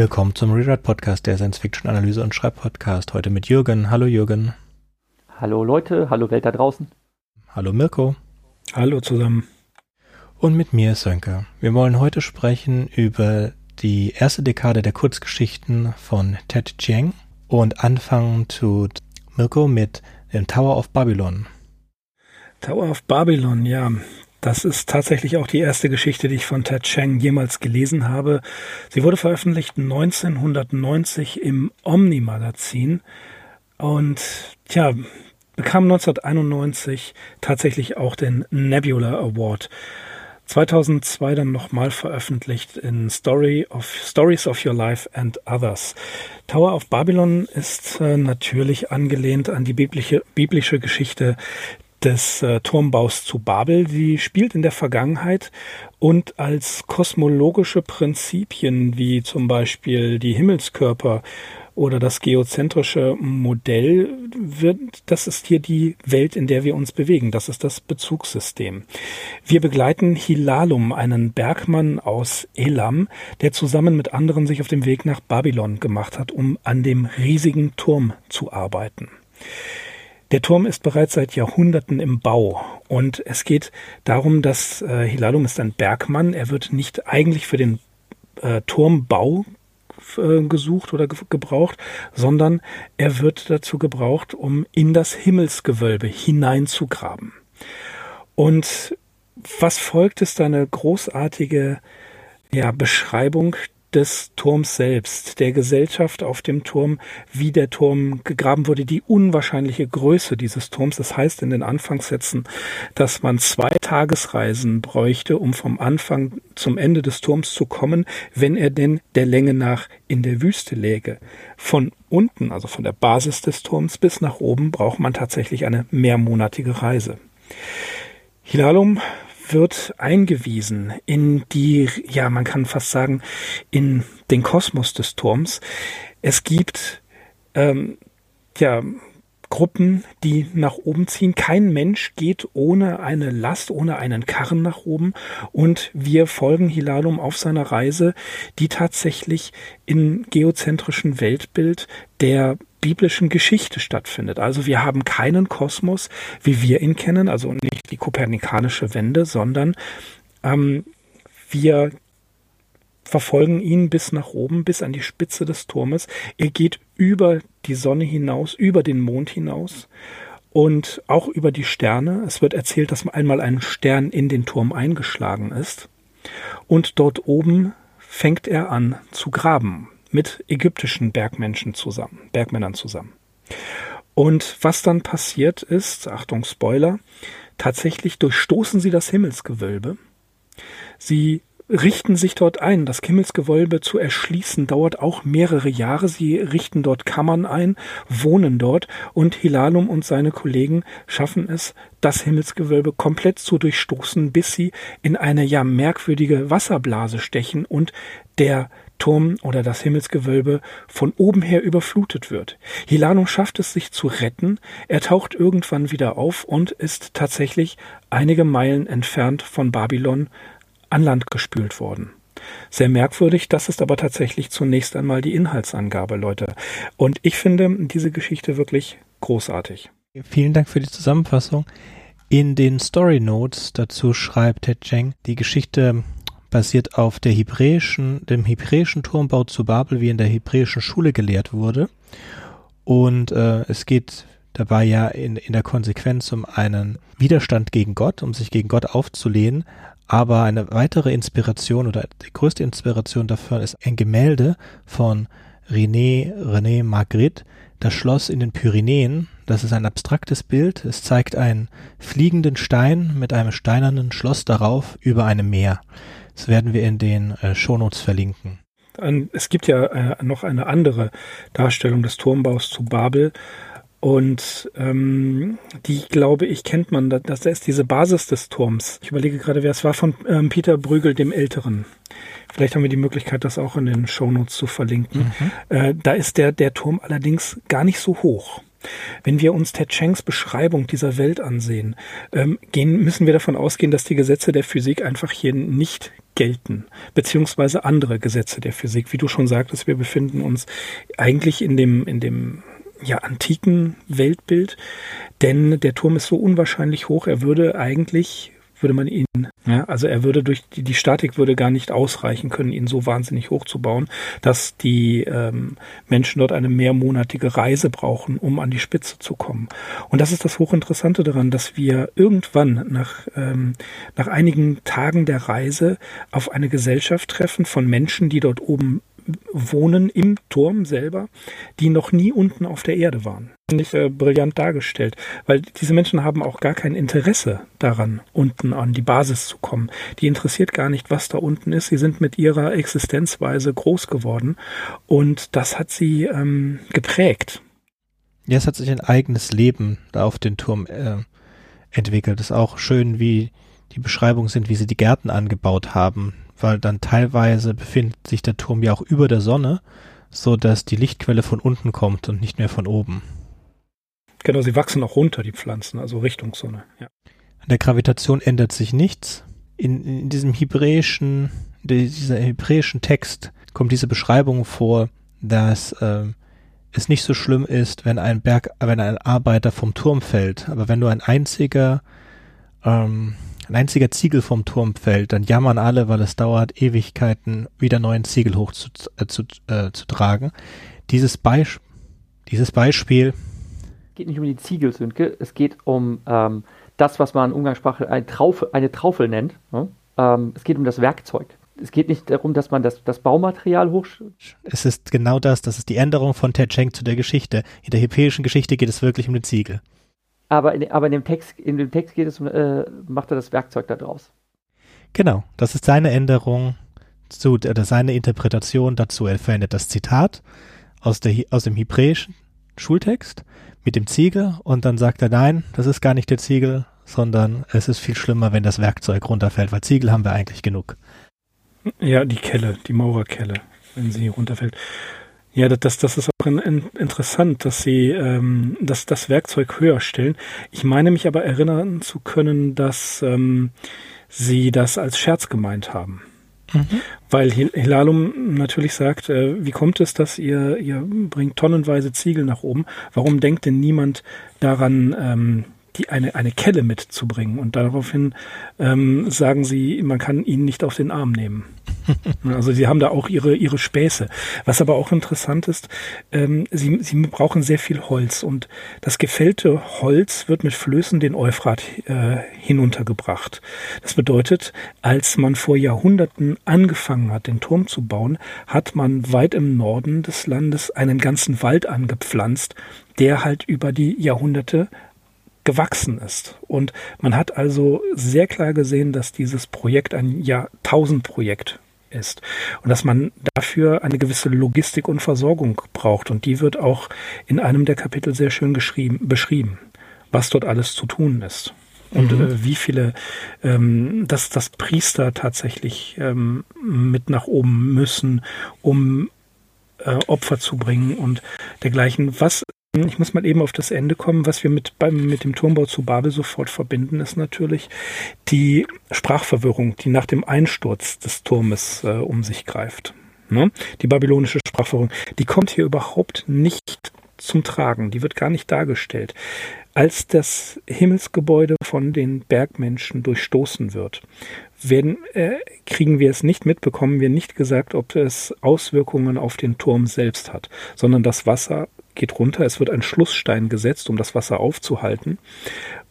Willkommen zum Rewrite Podcast, der Science-Fiction-Analyse- und Schreibpodcast. Heute mit Jürgen. Hallo Jürgen. Hallo Leute, hallo Welt da draußen. Hallo Mirko. Hallo zusammen. Und mit mir Sönke. Wir wollen heute sprechen über die erste Dekade der Kurzgeschichten von Ted Chiang und anfangen tut Mirko mit dem Tower of Babylon. Tower of Babylon, ja. Das ist tatsächlich auch die erste Geschichte, die ich von Ted Chiang jemals gelesen habe. Sie wurde veröffentlicht 1990 im Omni-Magazin und tja, bekam 1991 tatsächlich auch den Nebula Award. 2002 dann nochmal veröffentlicht in Story of Stories of Your Life and Others. Tower of Babylon ist äh, natürlich angelehnt an die biblische, biblische Geschichte des äh, Turmbaus zu Babel. Die spielt in der Vergangenheit und als kosmologische Prinzipien wie zum Beispiel die Himmelskörper oder das geozentrische Modell wird, das ist hier die Welt, in der wir uns bewegen. Das ist das Bezugssystem. Wir begleiten Hilalum, einen Bergmann aus Elam, der zusammen mit anderen sich auf dem Weg nach Babylon gemacht hat, um an dem riesigen Turm zu arbeiten. Der Turm ist bereits seit Jahrhunderten im Bau und es geht darum, dass äh, Hilalum ist ein Bergmann. Er wird nicht eigentlich für den äh, Turmbau äh, gesucht oder ge gebraucht, sondern er wird dazu gebraucht, um in das Himmelsgewölbe hineinzugraben. Und was folgt, ist eine großartige ja, Beschreibung des Turms selbst, der Gesellschaft auf dem Turm, wie der Turm gegraben wurde, die unwahrscheinliche Größe dieses Turms. Das heißt in den Anfangssätzen, dass man zwei Tagesreisen bräuchte, um vom Anfang zum Ende des Turms zu kommen, wenn er denn der Länge nach in der Wüste läge. Von unten, also von der Basis des Turms bis nach oben, braucht man tatsächlich eine mehrmonatige Reise. Hilalum wird eingewiesen in die, ja, man kann fast sagen, in den Kosmos des Turms. Es gibt ähm, ja Gruppen, die nach oben ziehen. Kein Mensch geht ohne eine Last, ohne einen Karren nach oben. Und wir folgen Hilalum auf seiner Reise, die tatsächlich im geozentrischen Weltbild der biblischen Geschichte stattfindet. Also wir haben keinen Kosmos, wie wir ihn kennen, also nicht die kopernikanische Wende, sondern ähm, wir verfolgen ihn bis nach oben, bis an die Spitze des Turmes. Er geht über die Sonne hinaus, über den Mond hinaus und auch über die Sterne. Es wird erzählt, dass einmal ein Stern in den Turm eingeschlagen ist. Und dort oben fängt er an zu graben mit ägyptischen Bergmenschen zusammen, Bergmännern zusammen. Und was dann passiert ist, Achtung Spoiler, tatsächlich durchstoßen sie das Himmelsgewölbe. Sie richten sich dort ein. Das Himmelsgewölbe zu erschließen dauert auch mehrere Jahre. Sie richten dort Kammern ein, wohnen dort und Hilalum und seine Kollegen schaffen es, das Himmelsgewölbe komplett zu durchstoßen, bis sie in eine ja merkwürdige Wasserblase stechen und der Turm oder das Himmelsgewölbe von oben her überflutet wird. Hilalum schafft es sich zu retten, er taucht irgendwann wieder auf und ist tatsächlich einige Meilen entfernt von Babylon an Land gespült worden. Sehr merkwürdig, das ist aber tatsächlich zunächst einmal die Inhaltsangabe, Leute. Und ich finde diese Geschichte wirklich großartig. Vielen Dank für die Zusammenfassung. In den Story Notes dazu schreibt Ted Cheng, die Geschichte basiert auf der hebräischen, dem hebräischen Turmbau zu Babel, wie in der hebräischen Schule gelehrt wurde. Und äh, es geht dabei ja in, in der Konsequenz um einen Widerstand gegen Gott, um sich gegen Gott aufzulehnen, aber eine weitere Inspiration oder die größte Inspiration dafür ist ein Gemälde von René, René Magritte, das Schloss in den Pyrenäen. Das ist ein abstraktes Bild. Es zeigt einen fliegenden Stein mit einem steinernen Schloss darauf über einem Meer. Das werden wir in den äh, Shownotes verlinken. Es gibt ja äh, noch eine andere Darstellung des Turmbaus zu Babel. Und ähm, die, glaube ich, kennt man. Das, ist diese Basis des Turms. Ich überlege gerade, wer es war, von ähm, Peter Brügel, dem Älteren. Vielleicht haben wir die Möglichkeit, das auch in den Shownotes zu verlinken. Mhm. Äh, da ist der, der Turm allerdings gar nicht so hoch. Wenn wir uns Ted Chengs Beschreibung dieser Welt ansehen, ähm, gehen, müssen wir davon ausgehen, dass die Gesetze der Physik einfach hier nicht gelten, beziehungsweise andere Gesetze der Physik. Wie du schon sagtest, wir befinden uns eigentlich in dem, in dem ja, antiken Weltbild, denn der Turm ist so unwahrscheinlich hoch, er würde eigentlich würde man ihn, ja, also er würde durch die, die Statik würde gar nicht ausreichen können, ihn so wahnsinnig hochzubauen, dass die ähm, Menschen dort eine mehrmonatige Reise brauchen, um an die Spitze zu kommen. Und das ist das Hochinteressante daran, dass wir irgendwann nach, ähm, nach einigen Tagen der Reise auf eine Gesellschaft treffen von Menschen, die dort oben wohnen im Turm selber, die noch nie unten auf der Erde waren. Nicht äh, brillant dargestellt, weil diese Menschen haben auch gar kein Interesse daran, unten an die Basis zu kommen. Die interessiert gar nicht, was da unten ist. Sie sind mit ihrer Existenzweise groß geworden und das hat sie ähm, geprägt. Ja, es hat sich ein eigenes Leben da auf den Turm äh, entwickelt. Es ist auch schön, wie die Beschreibungen sind, wie sie die Gärten angebaut haben weil dann teilweise befindet sich der Turm ja auch über der Sonne, so dass die Lichtquelle von unten kommt und nicht mehr von oben. Genau, sie wachsen auch runter, die Pflanzen, also Richtung Sonne. Ja. An der Gravitation ändert sich nichts. In, in diesem hebräischen, dieser hebräischen Text kommt diese Beschreibung vor, dass äh, es nicht so schlimm ist, wenn ein Berg, wenn ein Arbeiter vom Turm fällt, aber wenn nur ein einziger ähm, ein einziger Ziegel vom Turm fällt, dann jammern alle, weil es dauert Ewigkeiten, wieder neuen Ziegel hoch zu, äh, zu, äh, zu tragen. Dieses, Beisp dieses Beispiel. Es geht nicht um die Ziegel, Sönke, es geht um ähm, das, was man in Umgangssprache eine Traufe, eine Traufel nennt. Ne? Ähm, es geht um das Werkzeug. Es geht nicht darum, dass man das, das Baumaterial hoch. Es ist genau das, das ist die Änderung von Ted Cheng zu der Geschichte. In der hebräischen Geschichte geht es wirklich um den Ziegel. Aber in, aber in dem Text, in dem Text geht es, äh, macht er das Werkzeug da draus. Genau, das ist seine Änderung zu, oder seine Interpretation dazu. Er verändert das Zitat aus, der, aus dem hebräischen Schultext mit dem Ziegel und dann sagt er, nein, das ist gar nicht der Ziegel, sondern es ist viel schlimmer, wenn das Werkzeug runterfällt, weil Ziegel haben wir eigentlich genug. Ja, die Kelle, die Maurerkelle, wenn sie runterfällt. Ja, das, das ist auch in, in, interessant, dass sie ähm, dass das Werkzeug höher stellen. Ich meine mich aber erinnern zu können, dass ähm, sie das als Scherz gemeint haben. Mhm. Weil Hilalum natürlich sagt, äh, wie kommt es, dass ihr, ihr bringt tonnenweise Ziegel nach oben? Warum denkt denn niemand daran, ähm, die eine, eine Kelle mitzubringen. Und daraufhin ähm, sagen sie, man kann ihn nicht auf den Arm nehmen. also sie haben da auch ihre, ihre Späße. Was aber auch interessant ist, ähm, sie, sie brauchen sehr viel Holz und das gefällte Holz wird mit Flößen den Euphrat äh, hinuntergebracht. Das bedeutet, als man vor Jahrhunderten angefangen hat, den Turm zu bauen, hat man weit im Norden des Landes einen ganzen Wald angepflanzt, der halt über die Jahrhunderte gewachsen ist. Und man hat also sehr klar gesehen, dass dieses Projekt ein Jahrtausendprojekt ist und dass man dafür eine gewisse Logistik und Versorgung braucht. Und die wird auch in einem der Kapitel sehr schön beschrieben, was dort alles zu tun ist. Und mhm. äh, wie viele, ähm, dass das Priester tatsächlich ähm, mit nach oben müssen, um äh, Opfer zu bringen und dergleichen. Was ich muss mal eben auf das Ende kommen. Was wir mit, beim, mit dem Turmbau zu Babel sofort verbinden, ist natürlich die Sprachverwirrung, die nach dem Einsturz des Turmes äh, um sich greift. Ne? Die babylonische Sprachverwirrung, die kommt hier überhaupt nicht zum Tragen. Die wird gar nicht dargestellt. Als das Himmelsgebäude von den Bergmenschen durchstoßen wird, werden, äh, kriegen wir es nicht mit, bekommen wir nicht gesagt, ob es Auswirkungen auf den Turm selbst hat, sondern das Wasser geht runter, es wird ein Schlussstein gesetzt, um das Wasser aufzuhalten.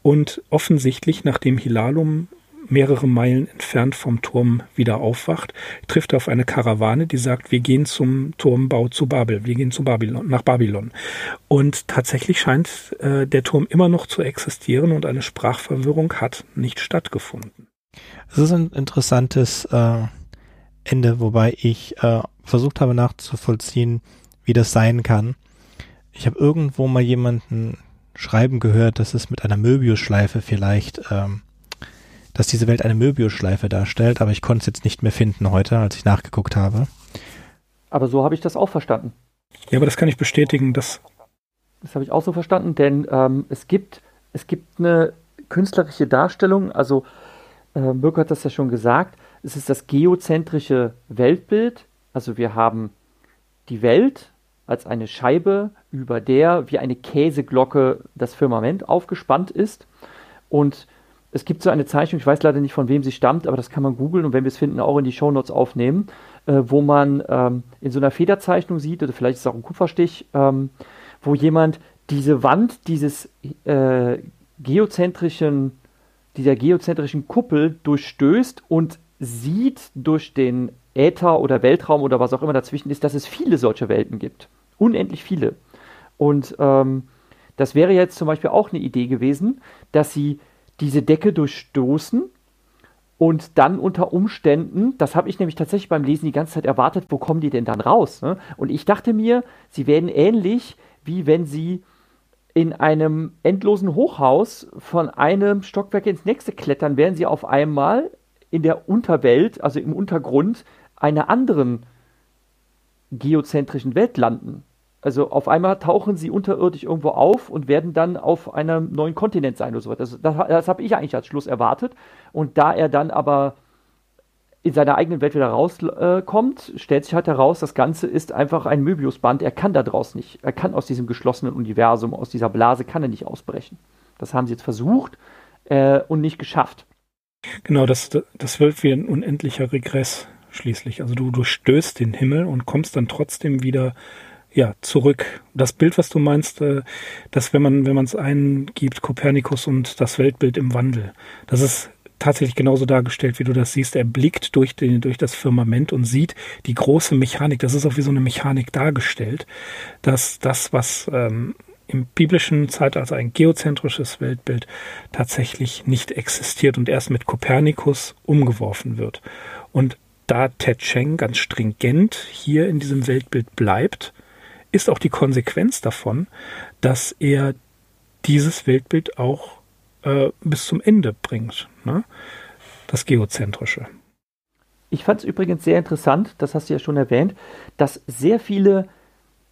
Und offensichtlich, nachdem Hilalum mehrere Meilen entfernt vom Turm wieder aufwacht, trifft er auf eine Karawane, die sagt, wir gehen zum Turmbau zu Babel, wir gehen zu Babylon, nach Babylon. Und tatsächlich scheint äh, der Turm immer noch zu existieren und eine Sprachverwirrung hat nicht stattgefunden. Es ist ein interessantes äh, Ende, wobei ich äh, versucht habe nachzuvollziehen, wie das sein kann. Ich habe irgendwo mal jemanden schreiben gehört, dass es mit einer Möbiusschleife vielleicht, ähm, dass diese Welt eine Möbiusschleife darstellt, aber ich konnte es jetzt nicht mehr finden heute, als ich nachgeguckt habe. Aber so habe ich das auch verstanden. Ja, aber das kann ich bestätigen, dass. Das habe ich auch so verstanden, denn ähm, es gibt es gibt eine künstlerische Darstellung, also äh, Birk hat das ja schon gesagt, es ist das geozentrische Weltbild. Also wir haben die Welt als eine Scheibe, über der wie eine Käseglocke das Firmament aufgespannt ist. Und es gibt so eine Zeichnung, ich weiß leider nicht, von wem sie stammt, aber das kann man googeln und wenn wir es finden, auch in die Shownotes aufnehmen, äh, wo man ähm, in so einer Federzeichnung sieht, oder vielleicht ist es auch ein Kupferstich, ähm, wo jemand diese Wand dieses äh, geozentrischen, dieser geozentrischen Kuppel durchstößt und sieht durch den Äther oder Weltraum oder was auch immer dazwischen ist, dass es viele solche Welten gibt. Unendlich viele. Und ähm, das wäre jetzt zum Beispiel auch eine Idee gewesen, dass sie diese Decke durchstoßen und dann unter Umständen, das habe ich nämlich tatsächlich beim Lesen die ganze Zeit erwartet, wo kommen die denn dann raus? Ne? Und ich dachte mir, sie werden ähnlich, wie wenn sie in einem endlosen Hochhaus von einem Stockwerk ins nächste klettern, werden sie auf einmal in der Unterwelt, also im Untergrund einer anderen geozentrischen Welt landen. Also auf einmal tauchen sie unterirdisch irgendwo auf und werden dann auf einem neuen Kontinent sein oder so. Das, das, das habe ich eigentlich als Schluss erwartet. Und da er dann aber in seiner eigenen Welt wieder rauskommt, äh, stellt sich halt heraus, das Ganze ist einfach ein Möbiusband. Er kann da draus nicht. Er kann aus diesem geschlossenen Universum, aus dieser Blase, kann er nicht ausbrechen. Das haben sie jetzt versucht äh, und nicht geschafft. Genau, das, das wird wie ein unendlicher Regress schließlich. Also du, du stößt den Himmel und kommst dann trotzdem wieder ja, zurück. Das Bild, was du meinst, äh, dass wenn man, wenn man es eingibt, Kopernikus und das Weltbild im Wandel, das ist tatsächlich genauso dargestellt, wie du das siehst. Er blickt durch, den, durch das Firmament und sieht die große Mechanik. Das ist auch wie so eine Mechanik dargestellt, dass das, was ähm, im biblischen Zeitalter ein geozentrisches Weltbild tatsächlich nicht existiert und erst mit Kopernikus umgeworfen wird. Und da Ted Cheng ganz stringent hier in diesem Weltbild bleibt, ist auch die Konsequenz davon, dass er dieses Weltbild auch äh, bis zum Ende bringt. Ne? Das Geozentrische. Ich fand es übrigens sehr interessant, das hast du ja schon erwähnt, dass sehr viele,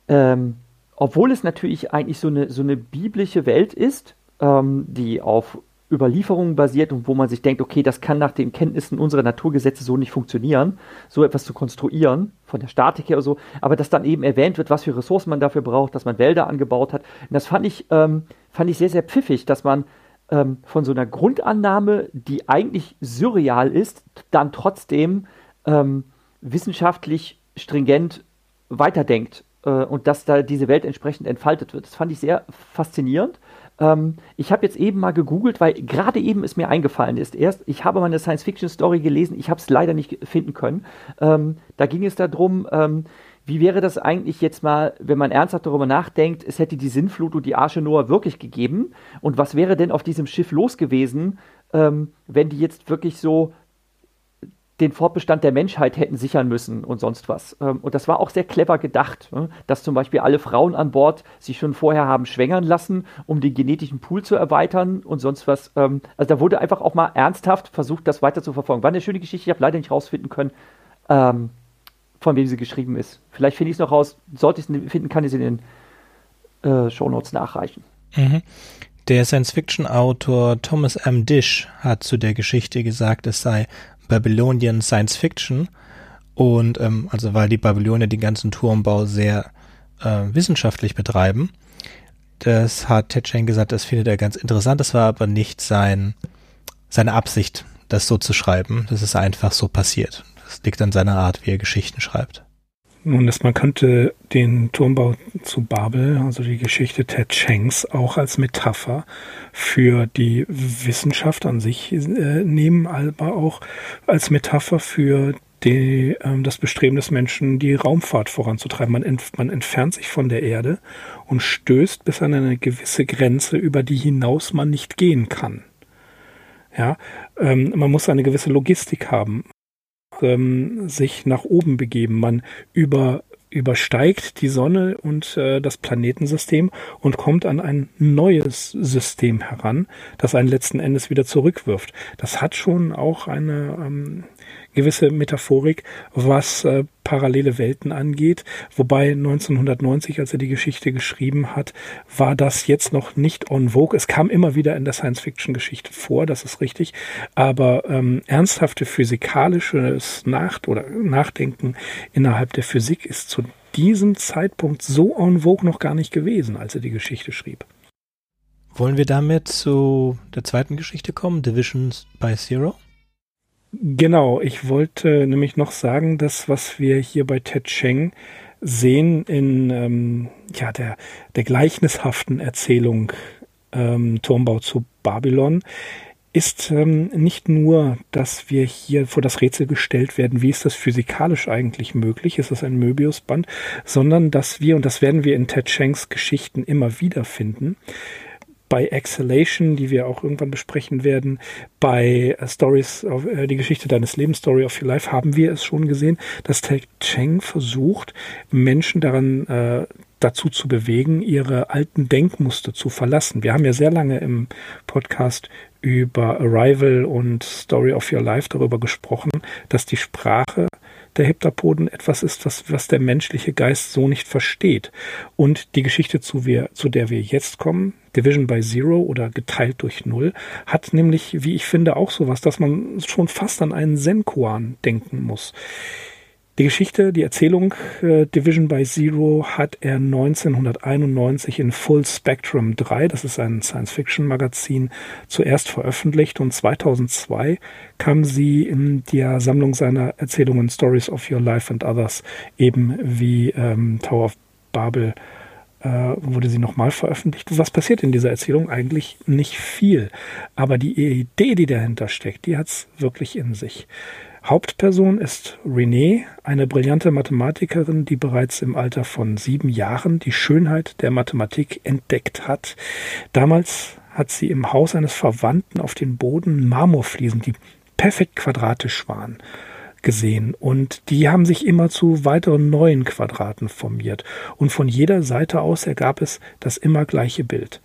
ähm, obwohl es natürlich eigentlich so eine, so eine biblische Welt ist, ähm, die auf Überlieferungen basiert und wo man sich denkt, okay, das kann nach den Kenntnissen unserer Naturgesetze so nicht funktionieren, so etwas zu konstruieren, von der Statik her oder so, aber dass dann eben erwähnt wird, was für Ressourcen man dafür braucht, dass man Wälder angebaut hat. Und das fand ich, ähm, fand ich sehr, sehr pfiffig, dass man ähm, von so einer Grundannahme, die eigentlich surreal ist, dann trotzdem ähm, wissenschaftlich stringent weiterdenkt äh, und dass da diese Welt entsprechend entfaltet wird. Das fand ich sehr faszinierend. Ähm, ich habe jetzt eben mal gegoogelt, weil gerade eben es mir eingefallen ist. Erst, ich habe mal eine Science-Fiction-Story gelesen, ich habe es leider nicht finden können. Ähm, da ging es darum, ähm, wie wäre das eigentlich jetzt mal, wenn man ernsthaft darüber nachdenkt, es hätte die Sinnflut und die Arche Noah wirklich gegeben? Und was wäre denn auf diesem Schiff los gewesen, ähm, wenn die jetzt wirklich so den Fortbestand der Menschheit hätten sichern müssen und sonst was. Ähm, und das war auch sehr clever gedacht, ne? dass zum Beispiel alle Frauen an Bord sich schon vorher haben schwängern lassen, um den genetischen Pool zu erweitern und sonst was. Ähm, also da wurde einfach auch mal ernsthaft versucht, das weiter zu verfolgen. War eine schöne Geschichte, ich habe leider nicht rausfinden können, ähm, von wem sie geschrieben ist. Vielleicht finde ich es noch raus. Sollte ich es finden, kann ich es in den äh, Shownotes nachreichen. Mhm. Der Science-Fiction-Autor Thomas M. Dish hat zu der Geschichte gesagt, es sei Babylonian Science Fiction. Und ähm, also weil die Babylonier den ganzen Turmbau sehr äh, wissenschaftlich betreiben. Das hat Ted Cheng gesagt, das findet er ganz interessant. Das war aber nicht sein, seine Absicht, das so zu schreiben. Das ist einfach so passiert. Das liegt an seiner Art, wie er Geschichten schreibt. Nun, dass man könnte den Turmbau zu Babel, also die Geschichte Ted Shanks, auch als Metapher für die Wissenschaft an sich äh, nehmen, aber auch als Metapher für die, äh, das Bestreben des Menschen, die Raumfahrt voranzutreiben. Man, ent, man entfernt sich von der Erde und stößt bis an eine gewisse Grenze, über die hinaus man nicht gehen kann. Ja, ähm, man muss eine gewisse Logistik haben ähm, sich nach oben begeben. Man über, übersteigt die Sonne und äh, das Planetensystem und kommt an ein neues System heran, das einen letzten Endes wieder zurückwirft. Das hat schon auch eine, ähm, gewisse Metaphorik, was äh, parallele Welten angeht. Wobei 1990, als er die Geschichte geschrieben hat, war das jetzt noch nicht on vogue. Es kam immer wieder in der Science-Fiction-Geschichte vor, das ist richtig. Aber ähm, ernsthafte physikalisches Nacht oder Nachdenken innerhalb der Physik ist zu diesem Zeitpunkt so en vogue noch gar nicht gewesen, als er die Geschichte schrieb. Wollen wir damit zu der zweiten Geschichte kommen, Divisions by Zero? Genau, ich wollte nämlich noch sagen, dass was wir hier bei Ted Cheng sehen in ähm, ja, der, der gleichnishaften Erzählung ähm, Turmbau zu Babylon, ist ähm, nicht nur, dass wir hier vor das Rätsel gestellt werden, wie ist das physikalisch eigentlich möglich, ist das ein Möbiusband, sondern dass wir, und das werden wir in Ted Chengs Geschichten immer wieder finden, bei Exhalation, die wir auch irgendwann besprechen werden, bei Stories, of, äh, die Geschichte deines Lebens, Story of Your Life, haben wir es schon gesehen, dass Ted Cheng versucht, Menschen daran äh, dazu zu bewegen, ihre alten Denkmuster zu verlassen. Wir haben ja sehr lange im Podcast über Arrival und Story of Your Life darüber gesprochen, dass die Sprache der Heptapoden etwas ist, was, was der menschliche Geist so nicht versteht. Und die Geschichte, zu, wir, zu der wir jetzt kommen, Division by Zero oder geteilt durch Null, hat nämlich, wie ich finde, auch sowas, dass man schon fast an einen Senkuan denken muss. Die Geschichte, die Erzählung äh, Division by Zero hat er 1991 in Full Spectrum 3, das ist ein Science-Fiction-Magazin, zuerst veröffentlicht und 2002 kam sie in der Sammlung seiner Erzählungen Stories of Your Life and Others eben wie ähm, Tower of Babel äh, wurde sie nochmal veröffentlicht. Was passiert in dieser Erzählung? Eigentlich nicht viel. Aber die Idee, die dahinter steckt, die hat's wirklich in sich. Hauptperson ist Renée, eine brillante Mathematikerin, die bereits im Alter von sieben Jahren die Schönheit der Mathematik entdeckt hat. Damals hat sie im Haus eines Verwandten auf den Boden Marmorfliesen, die perfekt quadratisch waren, gesehen. Und die haben sich immer zu weiteren neuen Quadraten formiert. Und von jeder Seite aus ergab es das immer gleiche Bild.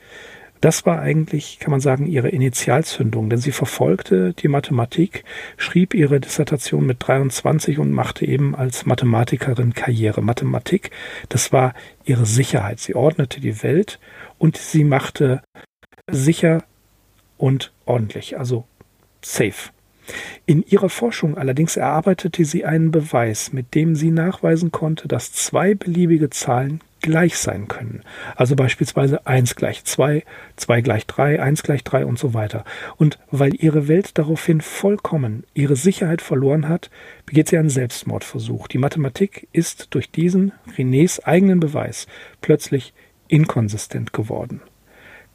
Das war eigentlich, kann man sagen, ihre Initialzündung, denn sie verfolgte die Mathematik, schrieb ihre Dissertation mit 23 und machte eben als Mathematikerin Karriere. Mathematik, das war ihre Sicherheit. Sie ordnete die Welt und sie machte sicher und ordentlich, also safe. In ihrer Forschung allerdings erarbeitete sie einen Beweis, mit dem sie nachweisen konnte, dass zwei beliebige Zahlen gleich sein können. Also beispielsweise 1 gleich 2, 2 gleich 3, 1 gleich 3 und so weiter. Und weil ihre Welt daraufhin vollkommen ihre Sicherheit verloren hat, begeht sie einen Selbstmordversuch. Die Mathematik ist durch diesen Renés eigenen Beweis plötzlich inkonsistent geworden.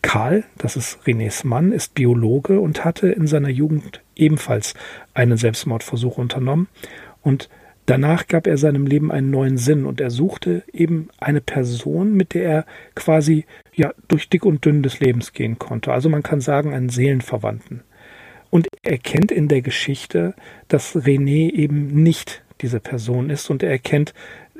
Karl, das ist Renés Mann, ist Biologe und hatte in seiner Jugend ebenfalls einen Selbstmordversuch unternommen und Danach gab er seinem Leben einen neuen Sinn und er suchte eben eine Person, mit der er quasi ja durch dick und dünn des Lebens gehen konnte. Also man kann sagen, einen Seelenverwandten. Und er erkennt in der Geschichte, dass René eben nicht diese Person ist und er erkennt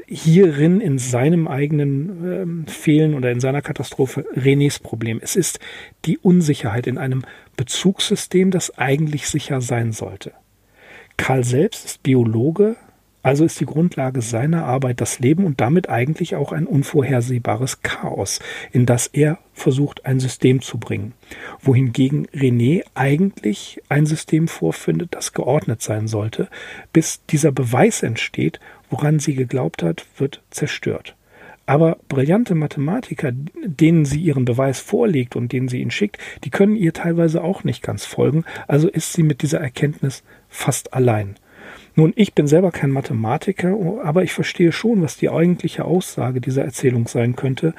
hierin in seinem eigenen ähm, Fehlen oder in seiner Katastrophe Renés Problem. Es ist die Unsicherheit in einem Bezugssystem, das eigentlich sicher sein sollte. Karl selbst ist Biologe, also ist die Grundlage seiner Arbeit das Leben und damit eigentlich auch ein unvorhersehbares Chaos, in das er versucht, ein System zu bringen. Wohingegen René eigentlich ein System vorfindet, das geordnet sein sollte, bis dieser Beweis entsteht, woran sie geglaubt hat, wird zerstört. Aber brillante Mathematiker, denen sie ihren Beweis vorlegt und denen sie ihn schickt, die können ihr teilweise auch nicht ganz folgen, also ist sie mit dieser Erkenntnis fast allein. Nun, ich bin selber kein Mathematiker, aber ich verstehe schon, was die eigentliche Aussage dieser Erzählung sein könnte,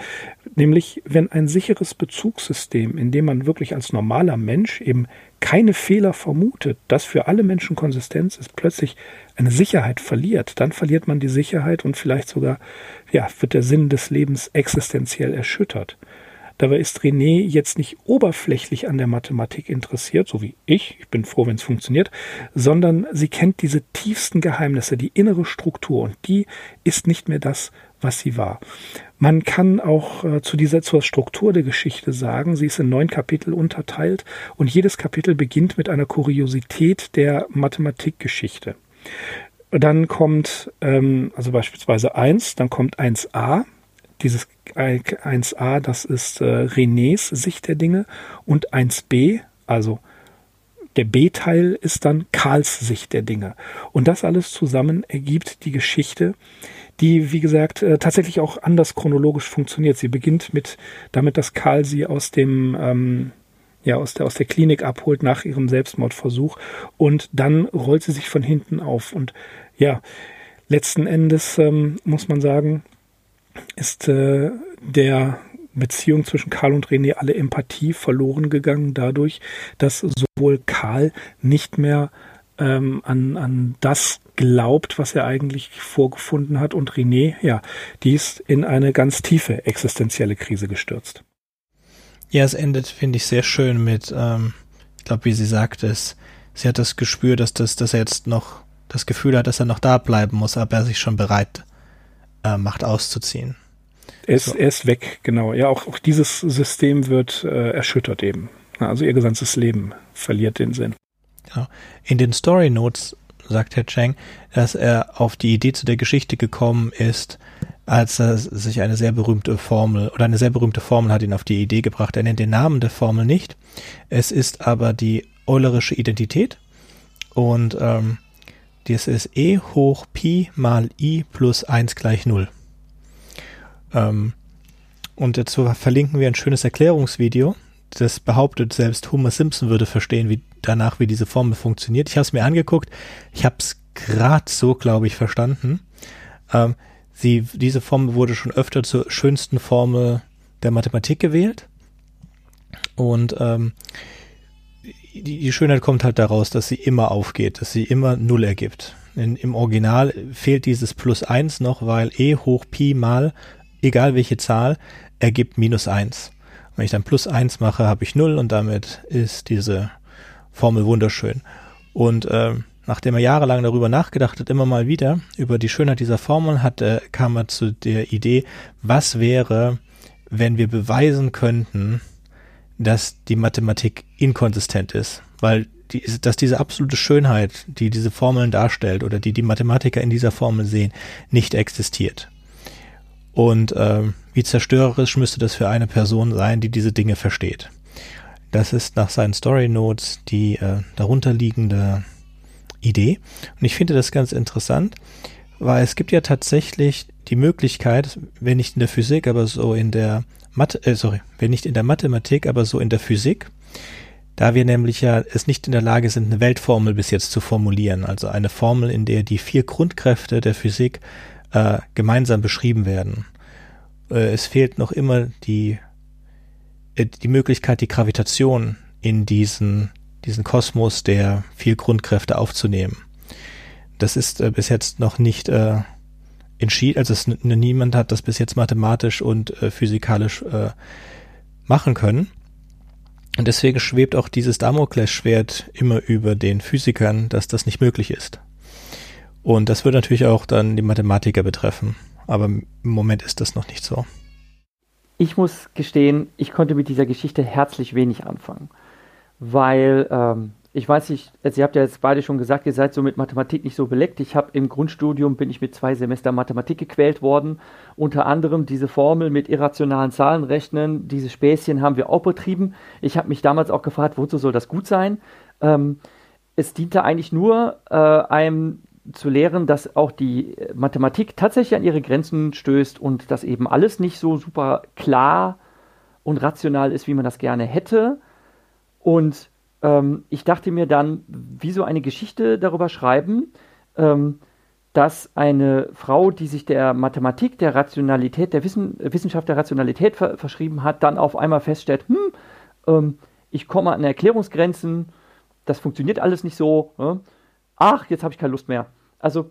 nämlich wenn ein sicheres Bezugssystem, in dem man wirklich als normaler Mensch eben keine Fehler vermutet, das für alle Menschen Konsistenz ist, plötzlich eine Sicherheit verliert, dann verliert man die Sicherheit und vielleicht sogar, ja, wird der Sinn des Lebens existenziell erschüttert. Dabei ist René jetzt nicht oberflächlich an der Mathematik interessiert, so wie ich, ich bin froh, wenn es funktioniert, sondern sie kennt diese tiefsten Geheimnisse, die innere Struktur und die ist nicht mehr das, was sie war. Man kann auch äh, zu dieser zur Struktur der Geschichte sagen, sie ist in neun Kapitel unterteilt und jedes Kapitel beginnt mit einer Kuriosität der Mathematikgeschichte. Dann kommt ähm, also beispielsweise eins, dann kommt 1a, dieses 1a, das ist äh, Renés Sicht der Dinge und 1b, also der B-Teil ist dann Karls Sicht der Dinge. Und das alles zusammen ergibt die Geschichte, die, wie gesagt, äh, tatsächlich auch anders chronologisch funktioniert. Sie beginnt mit damit, dass Karl sie aus dem ähm, ja, aus der, aus der Klinik abholt nach ihrem Selbstmordversuch und dann rollt sie sich von hinten auf. Und ja, letzten Endes ähm, muss man sagen, ist äh, der Beziehung zwischen Karl und René alle Empathie verloren gegangen dadurch, dass sowohl Karl nicht mehr ähm, an, an das glaubt, was er eigentlich vorgefunden hat und René, ja, die ist in eine ganz tiefe existenzielle Krise gestürzt. Ja, es endet, finde ich, sehr schön mit, ähm, ich glaube, wie sie sagt es, sie hat das Gespür, dass, das, dass er jetzt noch das Gefühl hat, dass er noch da bleiben muss, aber er sich schon bereit äh, macht, auszuziehen. Er ist, so. er ist weg, genau. Ja, auch, auch dieses System wird äh, erschüttert eben. Also ihr gesamtes Leben verliert den Sinn. Ja. In den Story Notes sagt Herr Cheng, dass er auf die Idee zu der Geschichte gekommen ist, als er sich eine sehr berühmte Formel oder eine sehr berühmte Formel hat ihn auf die Idee gebracht. Er nennt den Namen der Formel nicht. Es ist aber die Eulerische Identität und ähm, das ist e hoch pi mal i plus 1 gleich 0. Ähm, und dazu verlinken wir ein schönes Erklärungsvideo. Das behauptet, selbst Homer Simpson würde verstehen, wie danach, wie diese Formel funktioniert. Ich habe es mir angeguckt. Ich habe es gerade so, glaube ich, verstanden. Ähm, sie, diese Formel wurde schon öfter zur schönsten Formel der Mathematik gewählt. Und ähm, die, die Schönheit kommt halt daraus, dass sie immer aufgeht, dass sie immer Null ergibt. In, Im Original fehlt dieses Plus eins noch, weil e hoch Pi mal, egal welche Zahl, ergibt minus eins. Wenn ich dann plus eins mache, habe ich Null und damit ist diese Formel wunderschön. Und äh, nachdem er jahrelang darüber nachgedacht hat, immer mal wieder, über die Schönheit dieser Formel, hat, äh, kam er zu der Idee, was wäre, wenn wir beweisen könnten, dass die Mathematik inkonsistent ist, weil die, dass diese absolute Schönheit, die diese Formeln darstellt oder die die Mathematiker in dieser Formel sehen, nicht existiert. Und ähm, wie zerstörerisch müsste das für eine Person sein, die diese Dinge versteht. Das ist nach seinen Story Notes die äh, darunterliegende Idee. Und ich finde das ganz interessant, weil es gibt ja tatsächlich die Möglichkeit, wenn nicht in der Physik, aber so in der Mathe, äh, sorry, wenn nicht in der Mathematik, aber so in der Physik, da wir nämlich ja es nicht in der Lage sind, eine Weltformel bis jetzt zu formulieren, also eine Formel, in der die vier Grundkräfte der Physik äh, gemeinsam beschrieben werden. Äh, es fehlt noch immer die, äh, die Möglichkeit, die Gravitation in diesen, diesen Kosmos der vier Grundkräfte aufzunehmen. Das ist äh, bis jetzt noch nicht äh, entschieden, also es, niemand hat das bis jetzt mathematisch und äh, physikalisch äh, machen können. Und deswegen schwebt auch dieses Damoklesschwert immer über den Physikern, dass das nicht möglich ist. Und das wird natürlich auch dann die Mathematiker betreffen. Aber im Moment ist das noch nicht so. Ich muss gestehen, ich konnte mit dieser Geschichte herzlich wenig anfangen. Weil ähm, ich weiß nicht, also ihr habt ja jetzt beide schon gesagt, ihr seid so mit Mathematik nicht so beleckt. Ich habe im Grundstudium bin ich mit zwei Semestern Mathematik gequält worden. Unter anderem diese Formel mit irrationalen Zahlen rechnen, diese Späßchen haben wir auch betrieben. Ich habe mich damals auch gefragt, wozu soll das gut sein? Ähm, es diente eigentlich nur äh, einem zu lehren, dass auch die Mathematik tatsächlich an ihre Grenzen stößt und dass eben alles nicht so super klar und rational ist, wie man das gerne hätte. Und ähm, ich dachte mir dann, wie so eine Geschichte darüber schreiben, ähm, dass eine Frau, die sich der Mathematik, der Rationalität, der Wissen, Wissenschaft der Rationalität ver verschrieben hat, dann auf einmal feststellt, hm, ähm, ich komme an Erklärungsgrenzen, das funktioniert alles nicht so. Ne? Ach, jetzt habe ich keine Lust mehr. Also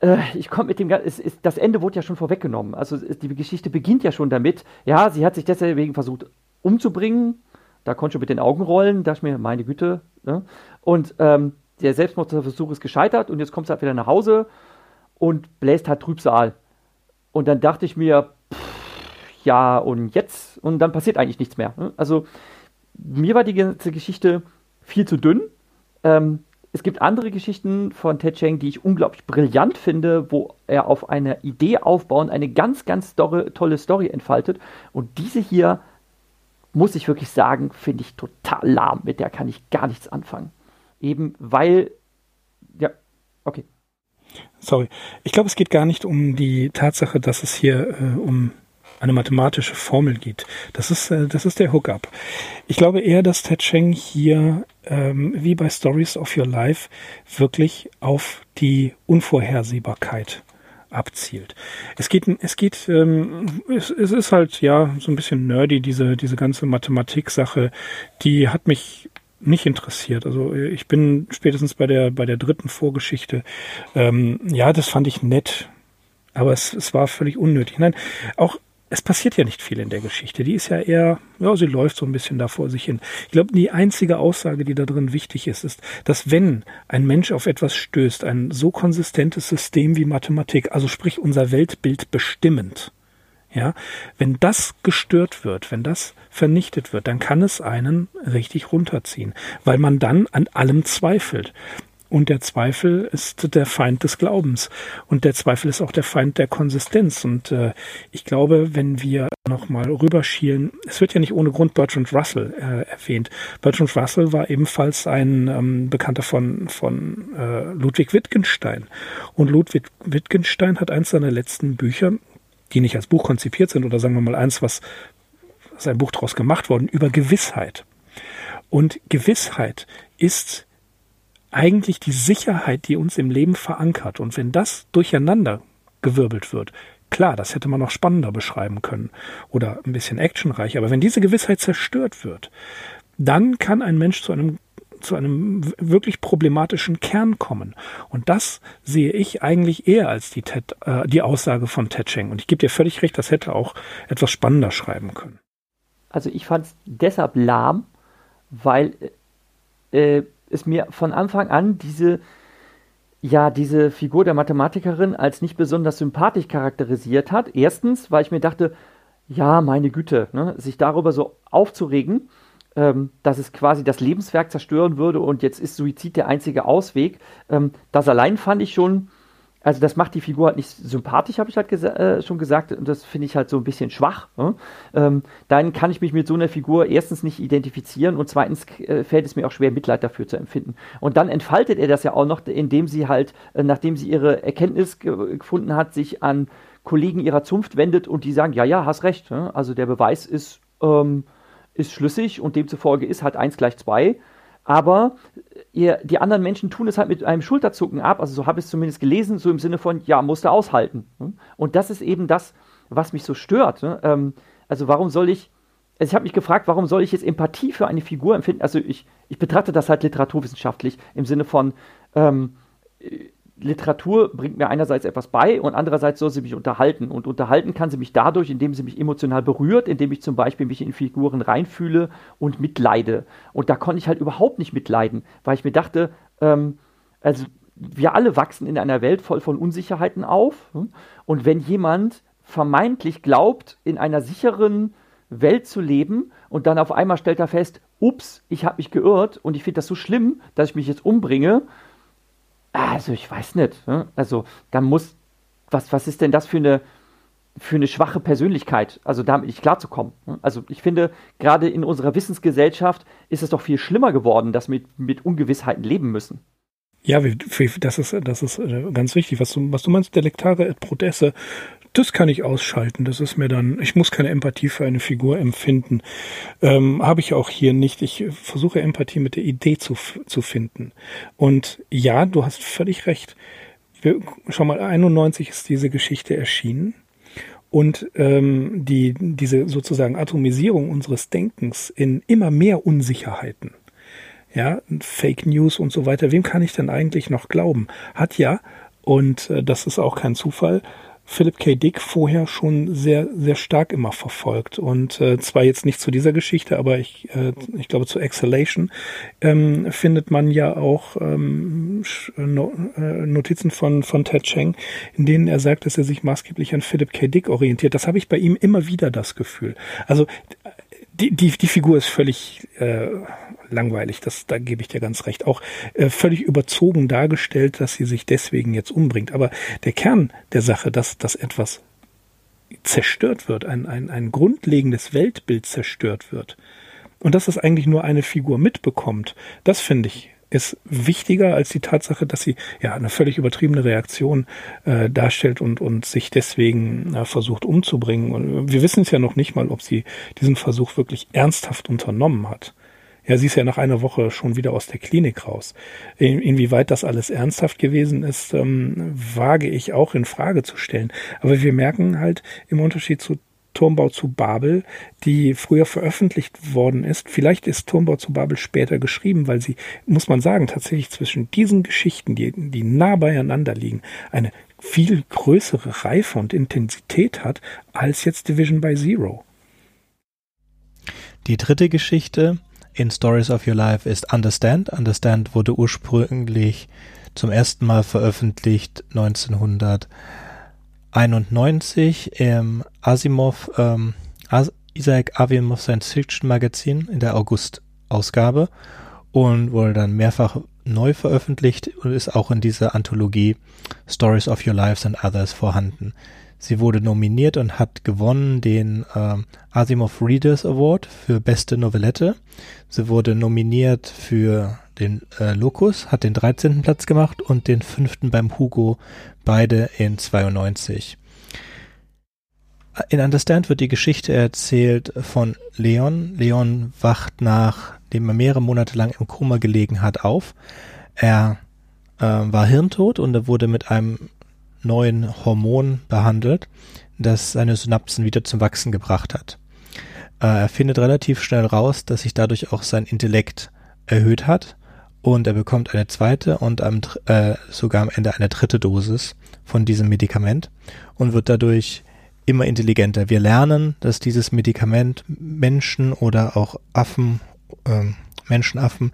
äh, ich komme mit dem, es ist, das Ende wurde ja schon vorweggenommen. Also die Geschichte beginnt ja schon damit, ja, sie hat sich deswegen versucht umzubringen, da konnte schon mit den Augen rollen, dachte ich mir, meine Güte. Ne? Und ähm, der Selbstmordversuch ist gescheitert und jetzt kommt sie halt wieder nach Hause und bläst halt Trübsal. Und dann dachte ich mir, pff, ja, und jetzt? Und dann passiert eigentlich nichts mehr. Ne? Also mir war die ganze Geschichte viel zu dünn. Ähm, es gibt andere Geschichten von Ted Cheng, die ich unglaublich brillant finde, wo er auf einer Idee aufbauend eine ganz, ganz tolle Story entfaltet. Und diese hier, muss ich wirklich sagen, finde ich total lahm. Mit der kann ich gar nichts anfangen. Eben weil, ja, okay. Sorry. Ich glaube, es geht gar nicht um die Tatsache, dass es hier äh, um eine mathematische Formel geht. Das ist, äh, das ist der Hookup. Ich glaube eher, dass Ted Cheng hier, ähm, wie bei Stories of Your Life, wirklich auf die Unvorhersehbarkeit abzielt. Es geht, es geht, ähm, es, es ist halt ja so ein bisschen nerdy diese diese ganze Mathematik-Sache. Die hat mich nicht interessiert. Also ich bin spätestens bei der bei der dritten Vorgeschichte. Ähm, ja, das fand ich nett, aber es, es war völlig unnötig. Nein, auch es passiert ja nicht viel in der Geschichte. Die ist ja eher, ja, sie läuft so ein bisschen da vor sich hin. Ich glaube, die einzige Aussage, die da drin wichtig ist, ist, dass wenn ein Mensch auf etwas stößt, ein so konsistentes System wie Mathematik, also sprich unser Weltbild bestimmend, ja, wenn das gestört wird, wenn das vernichtet wird, dann kann es einen richtig runterziehen, weil man dann an allem zweifelt. Und der Zweifel ist der Feind des Glaubens. Und der Zweifel ist auch der Feind der Konsistenz. Und äh, ich glaube, wenn wir nochmal rüberschielen, es wird ja nicht ohne Grund Bertrand Russell äh, erwähnt. Bertrand Russell war ebenfalls ein ähm, Bekannter von, von äh, Ludwig Wittgenstein. Und Ludwig Wittgenstein hat eins seiner letzten Bücher, die nicht als Buch konzipiert sind, oder sagen wir mal eins, was, was ein Buch daraus gemacht worden, über Gewissheit. Und Gewissheit ist eigentlich die Sicherheit, die uns im Leben verankert. Und wenn das durcheinander gewirbelt wird, klar, das hätte man noch spannender beschreiben können oder ein bisschen actionreich, aber wenn diese Gewissheit zerstört wird, dann kann ein Mensch zu einem zu einem wirklich problematischen Kern kommen. Und das sehe ich eigentlich eher als die, Ted, äh, die Aussage von Ted Cheng. Und ich gebe dir völlig recht, das hätte auch etwas spannender schreiben können. Also ich fand es deshalb lahm, weil äh, es mir von Anfang an diese, ja, diese Figur der Mathematikerin als nicht besonders sympathisch charakterisiert hat. Erstens, weil ich mir dachte, ja, meine Güte, ne, sich darüber so aufzuregen, ähm, dass es quasi das Lebenswerk zerstören würde und jetzt ist Suizid der einzige Ausweg. Ähm, das allein fand ich schon also das macht die Figur halt nicht sympathisch, habe ich halt gesa äh, schon gesagt. Und das finde ich halt so ein bisschen schwach. Ne? Ähm, dann kann ich mich mit so einer Figur erstens nicht identifizieren und zweitens äh, fällt es mir auch schwer, Mitleid dafür zu empfinden. Und dann entfaltet er das ja auch noch, indem sie halt, äh, nachdem sie ihre Erkenntnis ge gefunden hat, sich an Kollegen ihrer Zunft wendet und die sagen, ja, ja, hast recht. Ne? Also der Beweis ist, ähm, ist schlüssig und demzufolge ist halt 1 gleich 2. Aber ihr, die anderen Menschen tun es halt mit einem Schulterzucken ab, also so habe ich es zumindest gelesen, so im Sinne von, ja, musste aushalten. Ne? Und das ist eben das, was mich so stört. Ne? Ähm, also warum soll ich, also ich habe mich gefragt, warum soll ich jetzt Empathie für eine Figur empfinden? Also ich, ich betrachte das halt literaturwissenschaftlich im Sinne von, ähm, Literatur bringt mir einerseits etwas bei und andererseits soll sie mich unterhalten. Und unterhalten kann sie mich dadurch, indem sie mich emotional berührt, indem ich zum Beispiel mich in Figuren reinfühle und mitleide. Und da konnte ich halt überhaupt nicht mitleiden, weil ich mir dachte, ähm, also wir alle wachsen in einer Welt voll von Unsicherheiten auf. Hm? Und wenn jemand vermeintlich glaubt, in einer sicheren Welt zu leben und dann auf einmal stellt er fest, ups, ich habe mich geirrt und ich finde das so schlimm, dass ich mich jetzt umbringe, also ich weiß nicht. Ne? Also da muss, was, was ist denn das für eine, für eine schwache Persönlichkeit, also damit nicht klarzukommen. Ne? Also ich finde, gerade in unserer Wissensgesellschaft ist es doch viel schlimmer geworden, dass wir mit, mit Ungewissheiten leben müssen. Ja, das ist, das ist äh, ganz wichtig. Was du, was du meinst, Delektare et Protesse, das kann ich ausschalten. Das ist mir dann, ich muss keine Empathie für eine Figur empfinden. Ähm, Habe ich auch hier nicht. Ich versuche Empathie mit der Idee zu, zu finden. Und ja, du hast völlig recht. Wir, schau mal, 91 ist diese Geschichte erschienen. Und ähm, die, diese sozusagen Atomisierung unseres Denkens in immer mehr Unsicherheiten, ja, Fake News und so weiter, wem kann ich denn eigentlich noch glauben, hat ja Und äh, das ist auch kein Zufall. Philip K. Dick vorher schon sehr, sehr stark immer verfolgt. Und äh, zwar jetzt nicht zu dieser Geschichte, aber ich, äh, ich glaube zu Exhalation ähm, findet man ja auch ähm, no, äh, Notizen von, von Ted Cheng, in denen er sagt, dass er sich maßgeblich an Philip K. Dick orientiert. Das habe ich bei ihm immer wieder das Gefühl. Also die, die, die Figur ist völlig äh, langweilig, das, da gebe ich dir ganz recht. Auch äh, völlig überzogen dargestellt, dass sie sich deswegen jetzt umbringt. Aber der Kern der Sache, dass, dass etwas zerstört wird, ein, ein, ein grundlegendes Weltbild zerstört wird und dass es eigentlich nur eine Figur mitbekommt, das finde ich ist wichtiger als die Tatsache, dass sie ja eine völlig übertriebene Reaktion äh, darstellt und, und sich deswegen äh, versucht umzubringen. Und wir wissen es ja noch nicht mal, ob sie diesen Versuch wirklich ernsthaft unternommen hat. Ja, sie ist ja nach einer Woche schon wieder aus der Klinik raus. In, inwieweit das alles ernsthaft gewesen ist, ähm, wage ich auch in Frage zu stellen. Aber wir merken halt im Unterschied zu Turmbau zu Babel, die früher veröffentlicht worden ist. Vielleicht ist Turmbau zu Babel später geschrieben, weil sie, muss man sagen, tatsächlich zwischen diesen Geschichten, die, die nah beieinander liegen, eine viel größere Reife und Intensität hat als jetzt Division by Zero. Die dritte Geschichte in Stories of Your Life ist Understand. Understand wurde ursprünglich zum ersten Mal veröffentlicht 1991 im Asimov, ähm, As Isaac Asimov Science Fiction Magazin in der August-Ausgabe und wurde dann mehrfach neu veröffentlicht und ist auch in dieser Anthologie Stories of Your Lives and Others vorhanden. Sie wurde nominiert und hat gewonnen den äh, Asimov Readers Award für beste Novellette. Sie wurde nominiert für den äh, Locus, hat den 13. Platz gemacht und den fünften beim Hugo, beide in 92. In Understand wird die Geschichte erzählt von Leon. Leon wacht nachdem er mehrere Monate lang im Koma gelegen hat auf. Er äh, war hirntot und er wurde mit einem neuen Hormon behandelt, das seine Synapsen wieder zum Wachsen gebracht hat. Äh, er findet relativ schnell raus, dass sich dadurch auch sein Intellekt erhöht hat und er bekommt eine zweite und am, äh, sogar am Ende eine dritte Dosis von diesem Medikament und wird dadurch immer intelligenter. Wir lernen, dass dieses Medikament Menschen oder auch Affen, äh, Menschenaffen,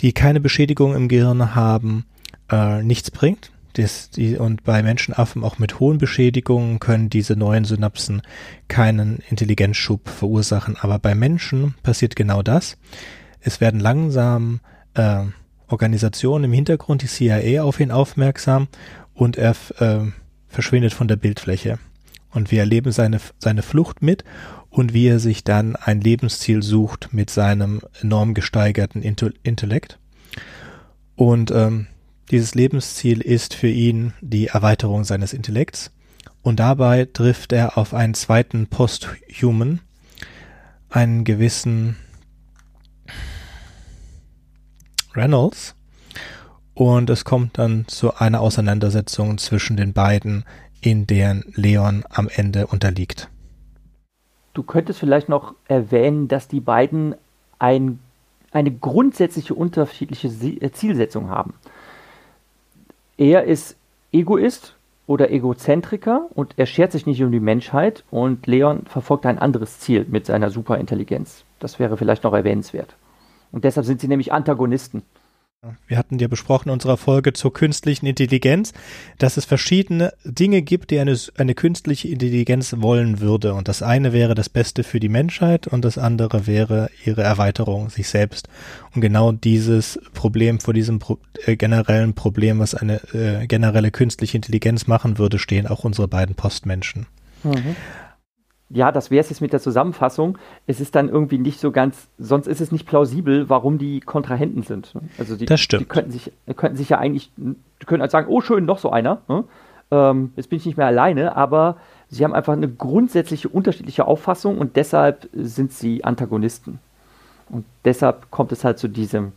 die keine Beschädigung im Gehirn haben, äh, nichts bringt. Das, die, und bei Menschenaffen auch mit hohen Beschädigungen können diese neuen Synapsen keinen Intelligenzschub verursachen. Aber bei Menschen passiert genau das. Es werden langsam äh, Organisationen im Hintergrund, die CIA, auf ihn aufmerksam und er äh, verschwindet von der Bildfläche. Und wir erleben seine, seine Flucht mit und wie er sich dann ein Lebensziel sucht mit seinem enorm gesteigerten Intellekt. Und ähm, dieses Lebensziel ist für ihn die Erweiterung seines Intellekts. Und dabei trifft er auf einen zweiten Posthuman, einen gewissen Reynolds. Und es kommt dann zu einer Auseinandersetzung zwischen den beiden, in deren Leon am Ende unterliegt. Du könntest vielleicht noch erwähnen, dass die beiden ein, eine grundsätzliche unterschiedliche Zielsetzung haben er ist Egoist oder Egozentriker und er schert sich nicht um die Menschheit und Leon verfolgt ein anderes Ziel mit seiner Superintelligenz. Das wäre vielleicht noch erwähnenswert. Und deshalb sind sie nämlich Antagonisten. Wir hatten ja besprochen in unserer Folge zur künstlichen Intelligenz, dass es verschiedene Dinge gibt, die eine, eine künstliche Intelligenz wollen würde. Und das eine wäre das Beste für die Menschheit und das andere wäre ihre Erweiterung, sich selbst. Und genau dieses Problem, vor diesem Pro äh, generellen Problem, was eine äh, generelle künstliche Intelligenz machen würde, stehen auch unsere beiden Postmenschen. Mhm ja, das wäre es jetzt mit der Zusammenfassung. Es ist dann irgendwie nicht so ganz, sonst ist es nicht plausibel, warum die Kontrahenten sind. Ne? Also die, das stimmt. die könnten sich, könnten sich ja eigentlich, die können halt sagen, oh schön, noch so einer. Ne? Ähm, jetzt bin ich nicht mehr alleine, aber sie haben einfach eine grundsätzliche unterschiedliche Auffassung und deshalb sind sie Antagonisten. Und deshalb kommt es halt zu diesem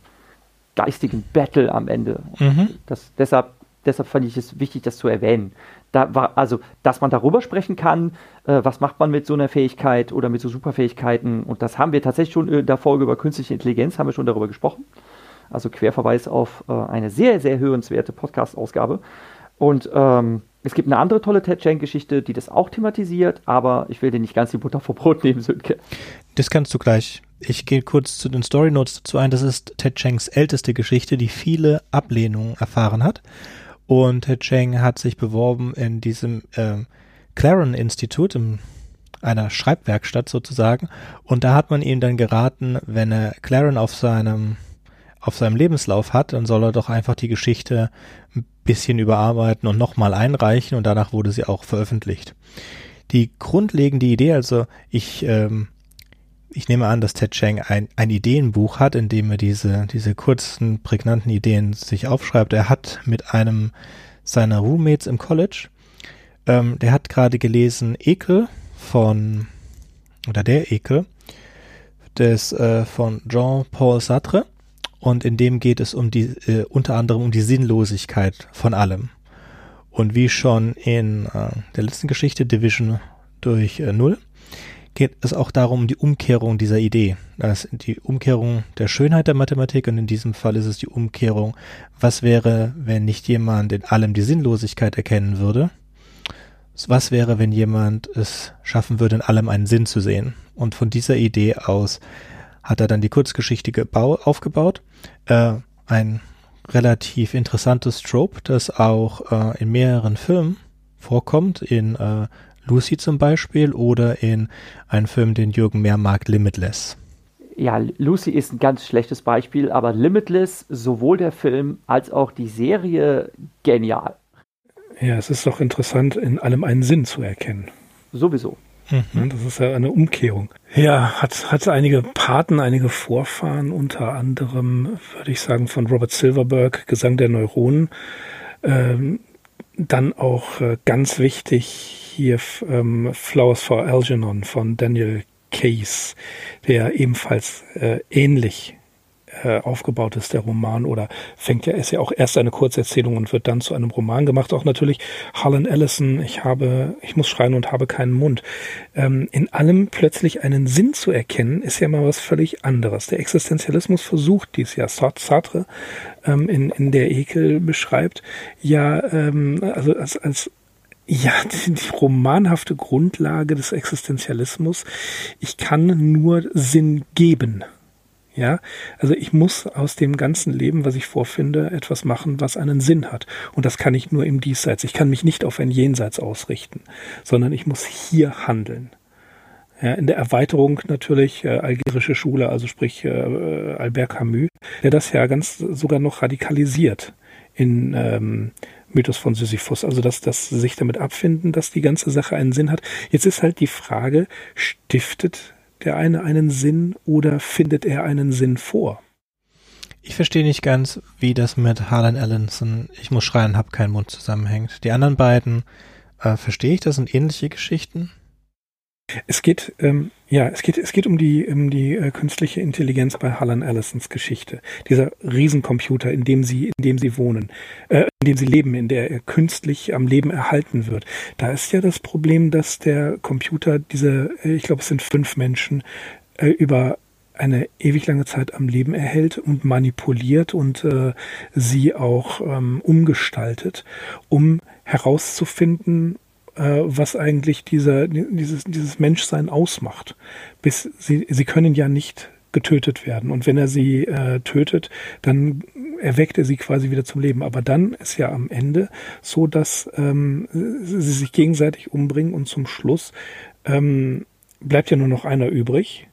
geistigen Battle am Ende. Mhm. Das, deshalb, deshalb fand ich es wichtig, das zu erwähnen da war, also, dass man darüber sprechen kann, äh, was macht man mit so einer Fähigkeit oder mit so Superfähigkeiten. Und das haben wir tatsächlich schon in der Folge über künstliche Intelligenz, haben wir schon darüber gesprochen. Also Querverweis auf äh, eine sehr, sehr hörenswerte Podcast-Ausgabe. Und ähm, es gibt eine andere tolle Ted Chang-Geschichte, die das auch thematisiert, aber ich will dir nicht ganz die Butter vor Brot nehmen, Sönke. Das kannst du gleich. Ich gehe kurz zu den Story Notes dazu ein. Das ist Ted Changs älteste Geschichte, die viele Ablehnungen erfahren hat. Und Ted Chang hat sich beworben in diesem äh, Claren Institut, in einer Schreibwerkstatt sozusagen. Und da hat man ihm dann geraten, wenn er Claren auf seinem auf seinem Lebenslauf hat, dann soll er doch einfach die Geschichte ein bisschen überarbeiten und nochmal einreichen und danach wurde sie auch veröffentlicht. Die grundlegende Idee, also ich, ähm, ich nehme an, dass Ted Chang ein, ein Ideenbuch hat, in dem er diese, diese kurzen, prägnanten Ideen sich aufschreibt. Er hat mit einem seiner Roommates im College, ähm, der hat gerade gelesen Ekel von, oder der Ekel, des äh, von Jean-Paul Sartre und in dem geht es um die, äh, unter anderem um die Sinnlosigkeit von allem. Und wie schon in äh, der letzten Geschichte Division durch äh, Null geht es auch darum, die Umkehrung dieser Idee. Das die Umkehrung der Schönheit der Mathematik und in diesem Fall ist es die Umkehrung, was wäre, wenn nicht jemand in allem die Sinnlosigkeit erkennen würde? Was wäre, wenn jemand es schaffen würde, in allem einen Sinn zu sehen? Und von dieser Idee aus hat er dann die Kurzgeschichte aufgebaut. Äh, ein relativ interessantes Trope, das auch äh, in mehreren Filmen vorkommt, in äh, Lucy zum Beispiel oder in einem Film, den Jürgen mehr mag, Limitless. Ja, Lucy ist ein ganz schlechtes Beispiel, aber Limitless, sowohl der Film als auch die Serie, genial. Ja, es ist doch interessant, in allem einen Sinn zu erkennen. Sowieso. Mhm. Das ist ja eine Umkehrung. Ja, hat, hat einige Paten, einige Vorfahren, unter anderem, würde ich sagen, von Robert Silverberg, Gesang der Neuronen. Ähm, dann auch äh, ganz wichtig hier ähm, Flowers for Algernon von Daniel Case, der ebenfalls äh, ähnlich äh, aufgebaut ist, der Roman, oder fängt ja, ist ja auch erst eine Kurzerzählung und wird dann zu einem Roman gemacht. Auch natürlich Harlan Ellison, ich habe, ich muss schreien und habe keinen Mund. Ähm, in allem plötzlich einen Sinn zu erkennen, ist ja mal was völlig anderes. Der Existenzialismus versucht dies ja, Sartre ähm, in, in der Ekel beschreibt, ja, ähm, also als, als ja, die, die romanhafte Grundlage des Existenzialismus. Ich kann nur Sinn geben. Ja, also ich muss aus dem ganzen Leben, was ich vorfinde, etwas machen, was einen Sinn hat. Und das kann ich nur im Diesseits. Ich kann mich nicht auf ein Jenseits ausrichten, sondern ich muss hier handeln. Ja, in der Erweiterung natürlich äh, algerische Schule, also sprich äh, Albert Camus, der das ja ganz sogar noch radikalisiert in ähm, Mythos von Sisyphus. Also dass das sich damit abfinden, dass die ganze Sache einen Sinn hat. Jetzt ist halt die Frage, stiftet der eine einen Sinn oder findet er einen Sinn vor? Ich verstehe nicht ganz, wie das mit Harlan Ellenson, ich muss schreien, hab keinen Mund zusammenhängt. Die anderen beiden, äh, verstehe ich, das sind ähnliche Geschichten? Es geht, ähm, ja, es geht, es geht um die, um die äh, künstliche Intelligenz bei Harlan Ellisons Geschichte. Dieser Riesencomputer, in dem sie, in dem sie wohnen, äh, in dem sie leben, in der er künstlich am Leben erhalten wird. Da ist ja das Problem, dass der Computer diese, äh, ich glaube, es sind fünf Menschen, äh, über eine ewig lange Zeit am Leben erhält und manipuliert und äh, sie auch ähm, umgestaltet, um herauszufinden, äh, was eigentlich dieser, dieses, dieses Menschsein ausmacht. Bis sie, sie können ja nicht getötet werden. Und wenn er sie äh, tötet, dann erweckt er sie quasi wieder zum Leben. Aber dann ist ja am Ende so, dass ähm, sie sich gegenseitig umbringen und zum Schluss ähm, bleibt ja nur noch einer übrig.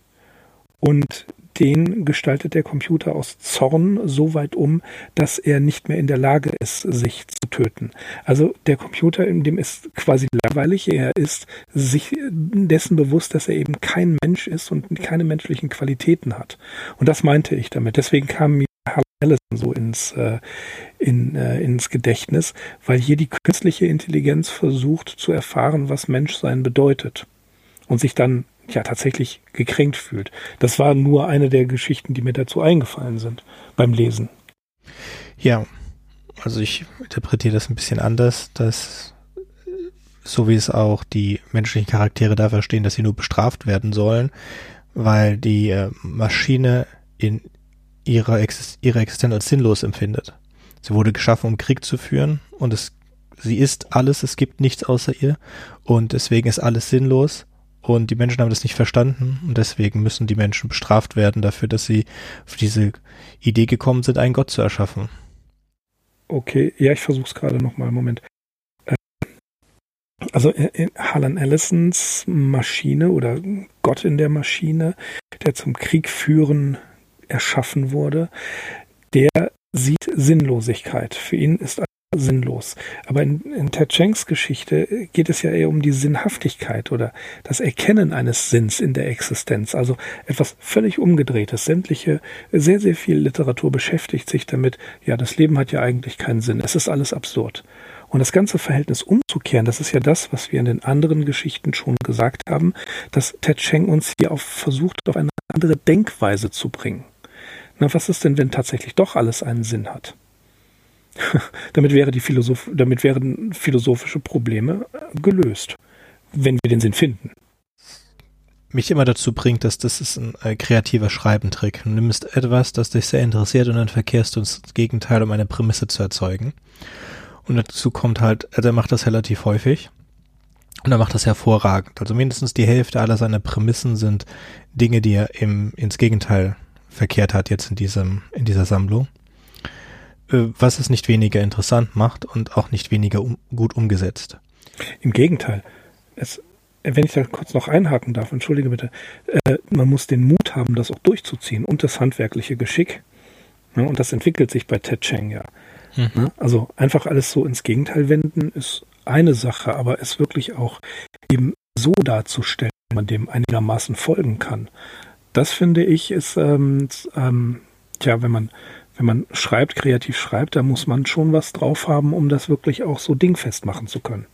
Und den gestaltet der Computer aus Zorn so weit um, dass er nicht mehr in der Lage ist, sich zu töten. Also der Computer, in dem ist quasi langweilig. Er ist sich dessen bewusst, dass er eben kein Mensch ist und keine menschlichen Qualitäten hat. Und das meinte ich damit. Deswegen kam mir Allison so ins, äh, in, äh, ins Gedächtnis, weil hier die künstliche Intelligenz versucht zu erfahren, was Menschsein bedeutet und sich dann ja tatsächlich gekränkt fühlt. Das war nur eine der Geschichten, die mir dazu eingefallen sind beim Lesen. Ja, also ich interpretiere das ein bisschen anders, dass so wie es auch die menschlichen Charaktere dafür stehen, dass sie nur bestraft werden sollen, weil die äh, Maschine in ihrer, Exist ihre Existenz als sinnlos empfindet. Sie wurde geschaffen, um Krieg zu führen und es sie ist alles, es gibt nichts außer ihr und deswegen ist alles sinnlos und die Menschen haben das nicht verstanden und deswegen müssen die Menschen bestraft werden dafür, dass sie auf diese Idee gekommen sind, einen Gott zu erschaffen. Okay, ja, ich versuche es gerade nochmal. Moment. Äh, also in Harlan Ellisons Maschine oder Gott in der Maschine, der zum Krieg führen erschaffen wurde, der sieht Sinnlosigkeit. Für ihn ist sinnlos. Aber in, in Ted Shanks Geschichte geht es ja eher um die Sinnhaftigkeit oder das Erkennen eines Sinns in der Existenz. Also etwas völlig umgedrehtes. Sämtliche, sehr, sehr viel Literatur beschäftigt sich damit, ja, das Leben hat ja eigentlich keinen Sinn. Es ist alles absurd. Und das ganze Verhältnis umzukehren, das ist ja das, was wir in den anderen Geschichten schon gesagt haben, dass Ted Cheng uns hier auf versucht, auf eine andere Denkweise zu bringen. Na, was ist denn, wenn tatsächlich doch alles einen Sinn hat? damit, wäre die Philosoph damit wären philosophische Probleme äh, gelöst, wenn wir den Sinn finden. Mich immer dazu bringt, dass das ist ein äh, kreativer Schreibentrick. Du nimmst etwas, das dich sehr interessiert und dann verkehrst du ins Gegenteil, um eine Prämisse zu erzeugen. Und dazu kommt halt, also er macht das relativ häufig. Und er macht das hervorragend. Also mindestens die Hälfte aller seiner Prämissen sind Dinge, die er im, ins Gegenteil verkehrt hat jetzt in diesem, in dieser Sammlung. Äh, was es nicht weniger interessant macht und auch nicht weniger um, gut umgesetzt. Im Gegenteil. Es, wenn ich da kurz noch einhaken darf, entschuldige bitte, äh, man muss den Mut haben, das auch durchzuziehen und das handwerkliche Geschick. Ja, und das entwickelt sich bei Ted Cheng ja. Mhm. Ja, also einfach alles so ins Gegenteil wenden ist eine Sache, aber es wirklich auch eben so darzustellen, man dem einigermaßen folgen kann. Das finde ich ist, ähm, ähm, tja, wenn man wenn man schreibt, kreativ schreibt, da muss man schon was drauf haben, um das wirklich auch so dingfest machen zu können.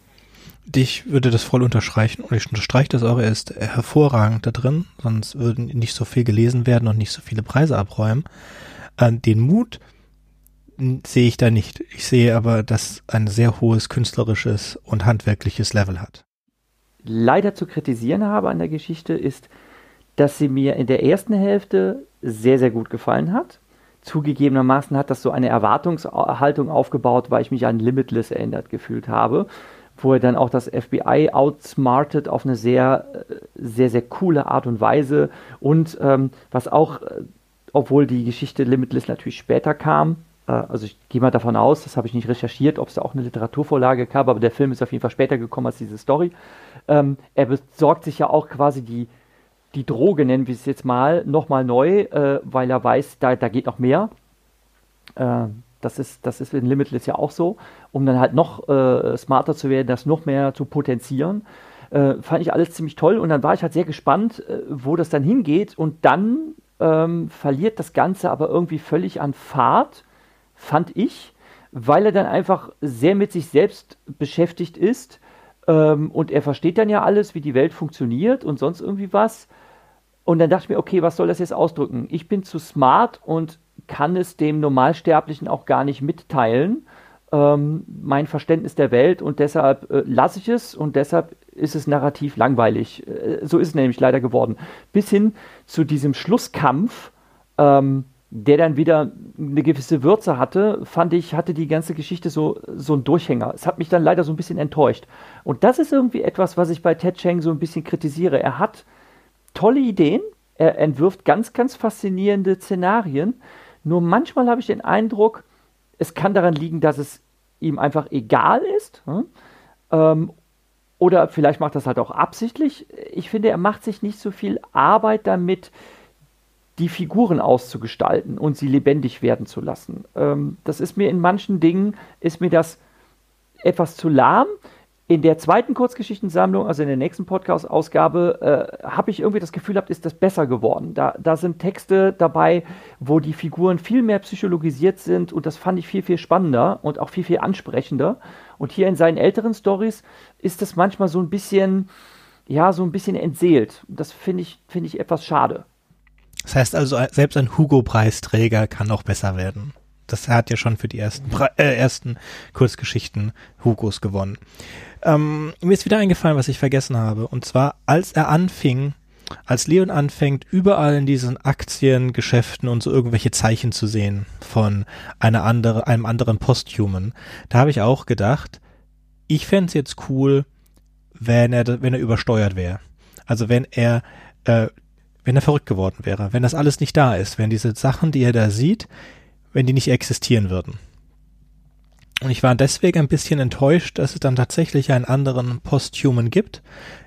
Ich würde das voll unterstreichen und ich unterstreiche das auch. Er ist hervorragend da drin, sonst würden nicht so viel gelesen werden und nicht so viele Preise abräumen. Äh, den Mut sehe ich da nicht. Ich sehe aber, dass ein sehr hohes künstlerisches und handwerkliches Level hat. Leider zu kritisieren habe an der Geschichte ist, dass sie mir in der ersten Hälfte sehr, sehr gut gefallen hat zugegebenermaßen hat das so eine Erwartungshaltung aufgebaut, weil ich mich an Limitless erinnert gefühlt habe, wo er dann auch das FBI outsmartet auf eine sehr, sehr, sehr coole Art und Weise und ähm, was auch, äh, obwohl die Geschichte Limitless natürlich später kam, äh, also ich gehe mal davon aus, das habe ich nicht recherchiert, ob es da auch eine Literaturvorlage gab, aber der Film ist auf jeden Fall später gekommen als diese Story. Ähm, er besorgt sich ja auch quasi die, die Droge, nennen wir es jetzt mal, nochmal neu, äh, weil er weiß, da, da geht noch mehr. Äh, das, ist, das ist in Limitless ja auch so, um dann halt noch äh, smarter zu werden, das noch mehr zu potenzieren. Äh, fand ich alles ziemlich toll und dann war ich halt sehr gespannt, äh, wo das dann hingeht und dann ähm, verliert das Ganze aber irgendwie völlig an Fahrt, fand ich, weil er dann einfach sehr mit sich selbst beschäftigt ist. Ähm, und er versteht dann ja alles, wie die Welt funktioniert und sonst irgendwie was. Und dann dachte ich mir, okay, was soll das jetzt ausdrücken? Ich bin zu smart und kann es dem Normalsterblichen auch gar nicht mitteilen, ähm, mein Verständnis der Welt und deshalb äh, lasse ich es und deshalb ist es narrativ langweilig. Äh, so ist es nämlich leider geworden. Bis hin zu diesem Schlusskampf, ähm, der dann wieder eine gewisse Würze hatte, fand ich, hatte die ganze Geschichte so, so einen Durchhänger. Es hat mich dann leider so ein bisschen enttäuscht. Und das ist irgendwie etwas, was ich bei Ted Cheng so ein bisschen kritisiere. Er hat tolle Ideen, er entwirft ganz, ganz faszinierende Szenarien. Nur manchmal habe ich den Eindruck, es kann daran liegen, dass es ihm einfach egal ist. Hm? Ähm, oder vielleicht macht das halt auch absichtlich. Ich finde, er macht sich nicht so viel Arbeit damit, die Figuren auszugestalten und sie lebendig werden zu lassen. Ähm, das ist mir in manchen Dingen, ist mir das etwas zu lahm. In der zweiten Kurzgeschichtensammlung, also in der nächsten Podcast-Ausgabe, äh, habe ich irgendwie das Gefühl gehabt, ist das besser geworden. Da, da sind Texte dabei, wo die Figuren viel mehr psychologisiert sind und das fand ich viel, viel spannender und auch viel, viel ansprechender. Und hier in seinen älteren Stories ist das manchmal so ein bisschen, ja, so ein bisschen entseelt. Das finde ich, finde ich etwas schade. Das heißt also, selbst ein Hugo-Preisträger kann auch besser werden. Das hat ja schon für die ersten, äh, ersten Kurzgeschichten Hugos gewonnen. Ähm, mir ist wieder eingefallen, was ich vergessen habe. Und zwar, als er anfing, als Leon anfängt, überall in diesen Aktiengeschäften und so irgendwelche Zeichen zu sehen von einer andere, einem anderen Posthuman, da habe ich auch gedacht, ich fände es jetzt cool, wenn er, wenn er übersteuert wäre. Also wenn er, äh, wenn er verrückt geworden wäre, wenn das alles nicht da ist, wenn diese Sachen, die er da sieht, wenn die nicht existieren würden. Und ich war deswegen ein bisschen enttäuscht, dass es dann tatsächlich einen anderen Posthuman gibt.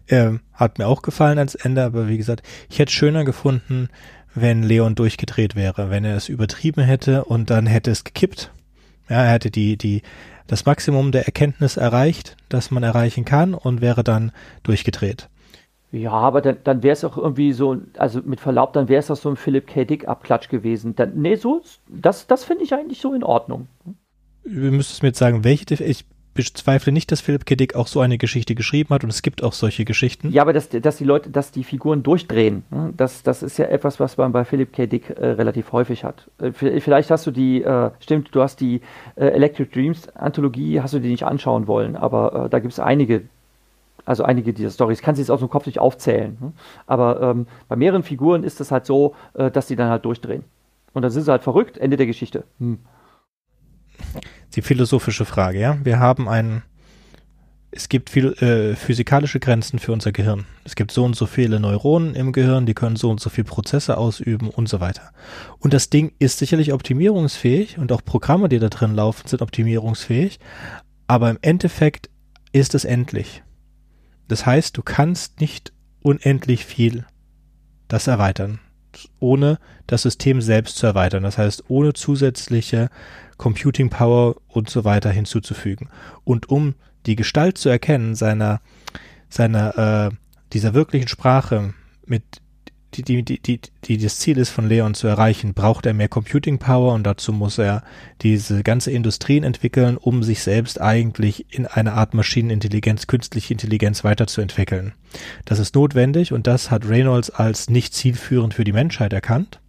Ähm, hat mir auch gefallen als Ende, aber wie gesagt, ich hätte schöner gefunden, wenn Leon durchgedreht wäre, wenn er es übertrieben hätte und dann hätte es gekippt. Ja, er hätte die, die, das Maximum der Erkenntnis erreicht, das man erreichen kann und wäre dann durchgedreht. Ja, aber dann, dann wäre es auch irgendwie so, also mit Verlaub, dann wäre es auch so ein Philipp K. Dick-Abklatsch gewesen. Dann, nee, so, das, das finde ich eigentlich so in Ordnung. Du müsstest mir jetzt sagen, welche, ich bezweifle nicht, dass Philipp K. Dick auch so eine Geschichte geschrieben hat und es gibt auch solche Geschichten. Ja, aber dass, dass die Leute, dass die Figuren durchdrehen, ne, das, das ist ja etwas, was man bei Philipp K. Dick äh, relativ häufig hat. Äh, vielleicht hast du die, äh, stimmt, du hast die äh, Electric Dreams Anthologie, hast du die nicht anschauen wollen, aber äh, da gibt es einige, also einige dieser Stories, kannst du jetzt aus dem Kopf nicht aufzählen. Ne? Aber ähm, bei mehreren Figuren ist es halt so, äh, dass die dann halt durchdrehen. Und dann sind sie halt verrückt, Ende der Geschichte. Hm die philosophische Frage, ja. Wir haben ein, es gibt viel, äh, physikalische Grenzen für unser Gehirn. Es gibt so und so viele Neuronen im Gehirn, die können so und so viele Prozesse ausüben und so weiter. Und das Ding ist sicherlich optimierungsfähig und auch Programme, die da drin laufen, sind optimierungsfähig, aber im Endeffekt ist es endlich. Das heißt, du kannst nicht unendlich viel das erweitern, ohne das System selbst zu erweitern. Das heißt, ohne zusätzliche Computing Power und so weiter hinzuzufügen. Und um die Gestalt zu erkennen seiner, seiner, äh, dieser wirklichen Sprache mit die, die, die, die, das Ziel ist, von Leon zu erreichen, braucht er mehr Computing Power und dazu muss er diese ganze Industrien entwickeln, um sich selbst eigentlich in eine Art Maschinenintelligenz, künstliche Intelligenz weiterzuentwickeln. Das ist notwendig und das hat Reynolds als nicht zielführend für die Menschheit erkannt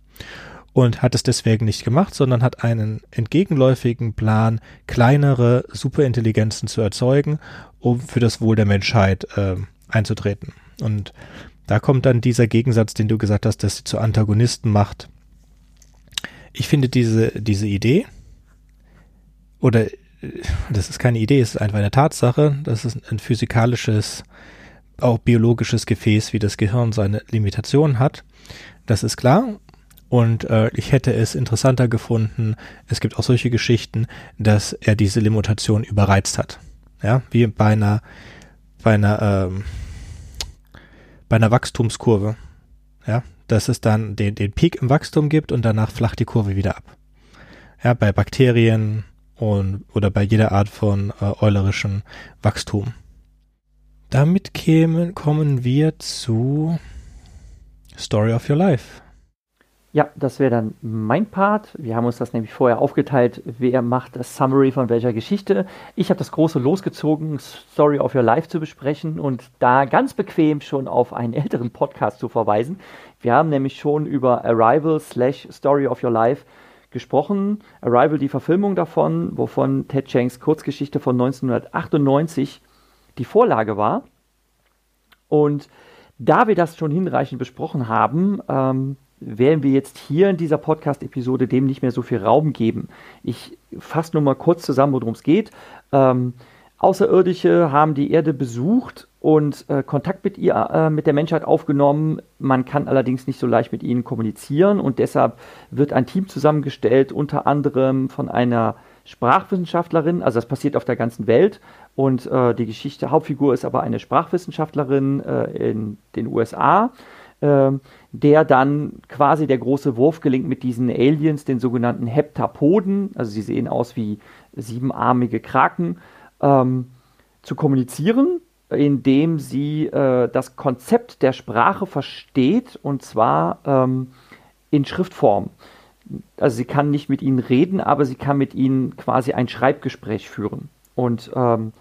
und hat es deswegen nicht gemacht, sondern hat einen entgegenläufigen Plan, kleinere Superintelligenzen zu erzeugen, um für das Wohl der Menschheit äh, einzutreten. Und da kommt dann dieser Gegensatz, den du gesagt hast, dass sie zu Antagonisten macht. Ich finde diese, diese Idee, oder äh, das ist keine Idee, es ist einfach eine Tatsache, dass es ein physikalisches, auch biologisches Gefäß wie das Gehirn seine Limitationen hat. Das ist klar und äh, ich hätte es interessanter gefunden, es gibt auch solche Geschichten, dass er diese Limitation überreizt hat. Ja, wie bei einer, bei einer, ähm, bei einer Wachstumskurve. Ja, dass es dann den, den Peak im Wachstum gibt und danach flacht die Kurve wieder ab. Ja, bei Bakterien und oder bei jeder Art von äh, eulerischem Wachstum. Damit kämen, kommen wir zu Story of Your Life. Ja, das wäre dann mein Part. Wir haben uns das nämlich vorher aufgeteilt, wer macht das Summary von welcher Geschichte. Ich habe das große losgezogen, Story of Your Life zu besprechen und da ganz bequem schon auf einen älteren Podcast zu verweisen. Wir haben nämlich schon über Arrival slash Story of Your Life gesprochen. Arrival, die Verfilmung davon, wovon Ted Shanks Kurzgeschichte von 1998 die Vorlage war. Und da wir das schon hinreichend besprochen haben, ähm, werden wir jetzt hier in dieser Podcast-Episode dem nicht mehr so viel Raum geben. Ich fasse nur mal kurz zusammen, worum es geht. Ähm, Außerirdische haben die Erde besucht und äh, Kontakt mit ihr, äh, mit der Menschheit aufgenommen. Man kann allerdings nicht so leicht mit ihnen kommunizieren und deshalb wird ein Team zusammengestellt, unter anderem von einer Sprachwissenschaftlerin, also das passiert auf der ganzen Welt und äh, die Geschichte Hauptfigur ist aber eine Sprachwissenschaftlerin äh, in den USA der dann quasi der große Wurf gelingt mit diesen Aliens, den sogenannten Heptapoden, also sie sehen aus wie siebenarmige Kraken, ähm, zu kommunizieren, indem sie äh, das Konzept der Sprache versteht und zwar ähm, in Schriftform. Also sie kann nicht mit ihnen reden, aber sie kann mit ihnen quasi ein Schreibgespräch führen. Und ähm,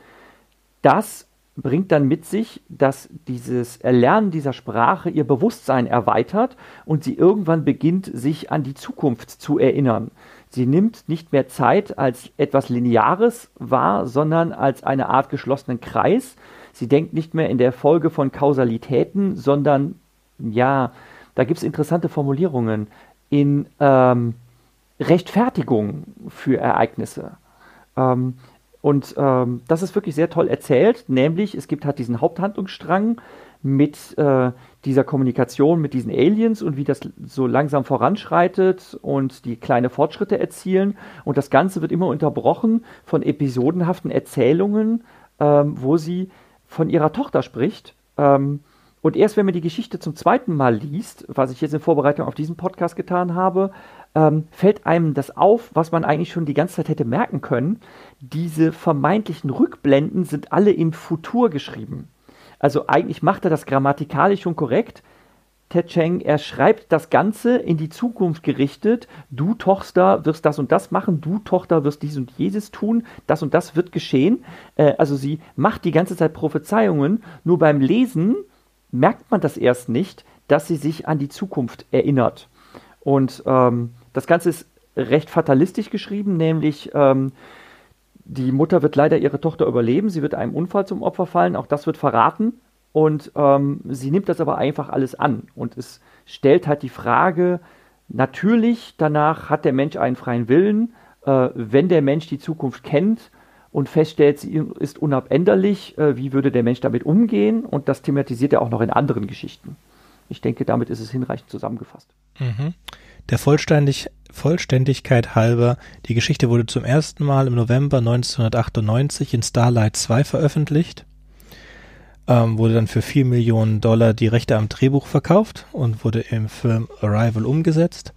das bringt dann mit sich, dass dieses Erlernen dieser Sprache ihr Bewusstsein erweitert und sie irgendwann beginnt, sich an die Zukunft zu erinnern. Sie nimmt nicht mehr Zeit als etwas Lineares wahr, sondern als eine Art geschlossenen Kreis. Sie denkt nicht mehr in der Folge von Kausalitäten, sondern, ja, da gibt es interessante Formulierungen, in ähm, Rechtfertigung für Ereignisse. Ähm, Und ähm, das ist wirklich sehr toll erzählt, nämlich es gibt halt diesen Haupthandlungsstrang mit äh, dieser Kommunikation mit diesen Aliens und wie das so langsam voranschreitet und die kleine Fortschritte erzielen. Und das Ganze wird immer unterbrochen von episodenhaften Erzählungen, ähm, wo sie von ihrer Tochter spricht. Ähm, und erst wenn man die Geschichte zum zweiten Mal liest, was ich jetzt in Vorbereitung auf diesen Podcast getan habe, ähm, fällt einem das auf, was man eigentlich schon die ganze Zeit hätte merken können. Diese vermeintlichen Rückblenden sind alle im Futur geschrieben. Also eigentlich macht er das grammatikalisch schon korrekt. Ted Cheng, er schreibt das Ganze in die Zukunft gerichtet. Du Tochter wirst das und das machen, du Tochter wirst dies und jenes tun, das und das wird geschehen. Äh, also sie macht die ganze Zeit Prophezeiungen, nur beim Lesen merkt man das erst nicht, dass sie sich an die Zukunft erinnert. Und ähm, das Ganze ist recht fatalistisch geschrieben, nämlich ähm, die Mutter wird leider ihre Tochter überleben, sie wird einem Unfall zum Opfer fallen, auch das wird verraten. Und ähm, sie nimmt das aber einfach alles an. Und es stellt halt die Frage, natürlich, danach hat der Mensch einen freien Willen. Äh, wenn der Mensch die Zukunft kennt und feststellt, sie ist unabänderlich, äh, wie würde der Mensch damit umgehen? Und das thematisiert er auch noch in anderen Geschichten. Ich denke, damit ist es hinreichend zusammengefasst. Mhm. Der Vollständig Vollständigkeit halber, die Geschichte wurde zum ersten Mal im November 1998 in Starlight 2 veröffentlicht, ähm, wurde dann für 4 Millionen Dollar die Rechte am Drehbuch verkauft und wurde im Film Arrival umgesetzt.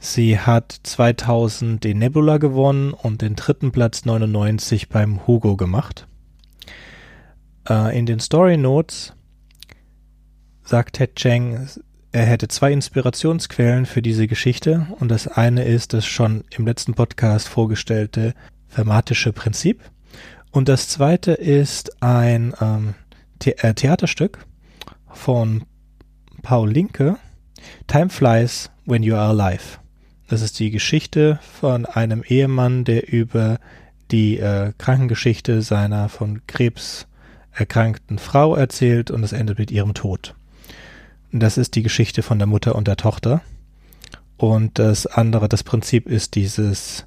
Sie hat 2000 den Nebula gewonnen und den dritten Platz 99 beim Hugo gemacht. Äh, in den Story Notes sagt Ted Cheng, er hätte zwei Inspirationsquellen für diese Geschichte und das eine ist das schon im letzten Podcast vorgestellte Fermatische Prinzip und das zweite ist ein ähm, The äh, Theaterstück von Paul Linke, Time Flies When You Are Alive. Das ist die Geschichte von einem Ehemann, der über die äh, Krankengeschichte seiner von Krebs erkrankten Frau erzählt und es endet mit ihrem Tod. Das ist die Geschichte von der Mutter und der Tochter. Und das andere, das Prinzip ist dieses,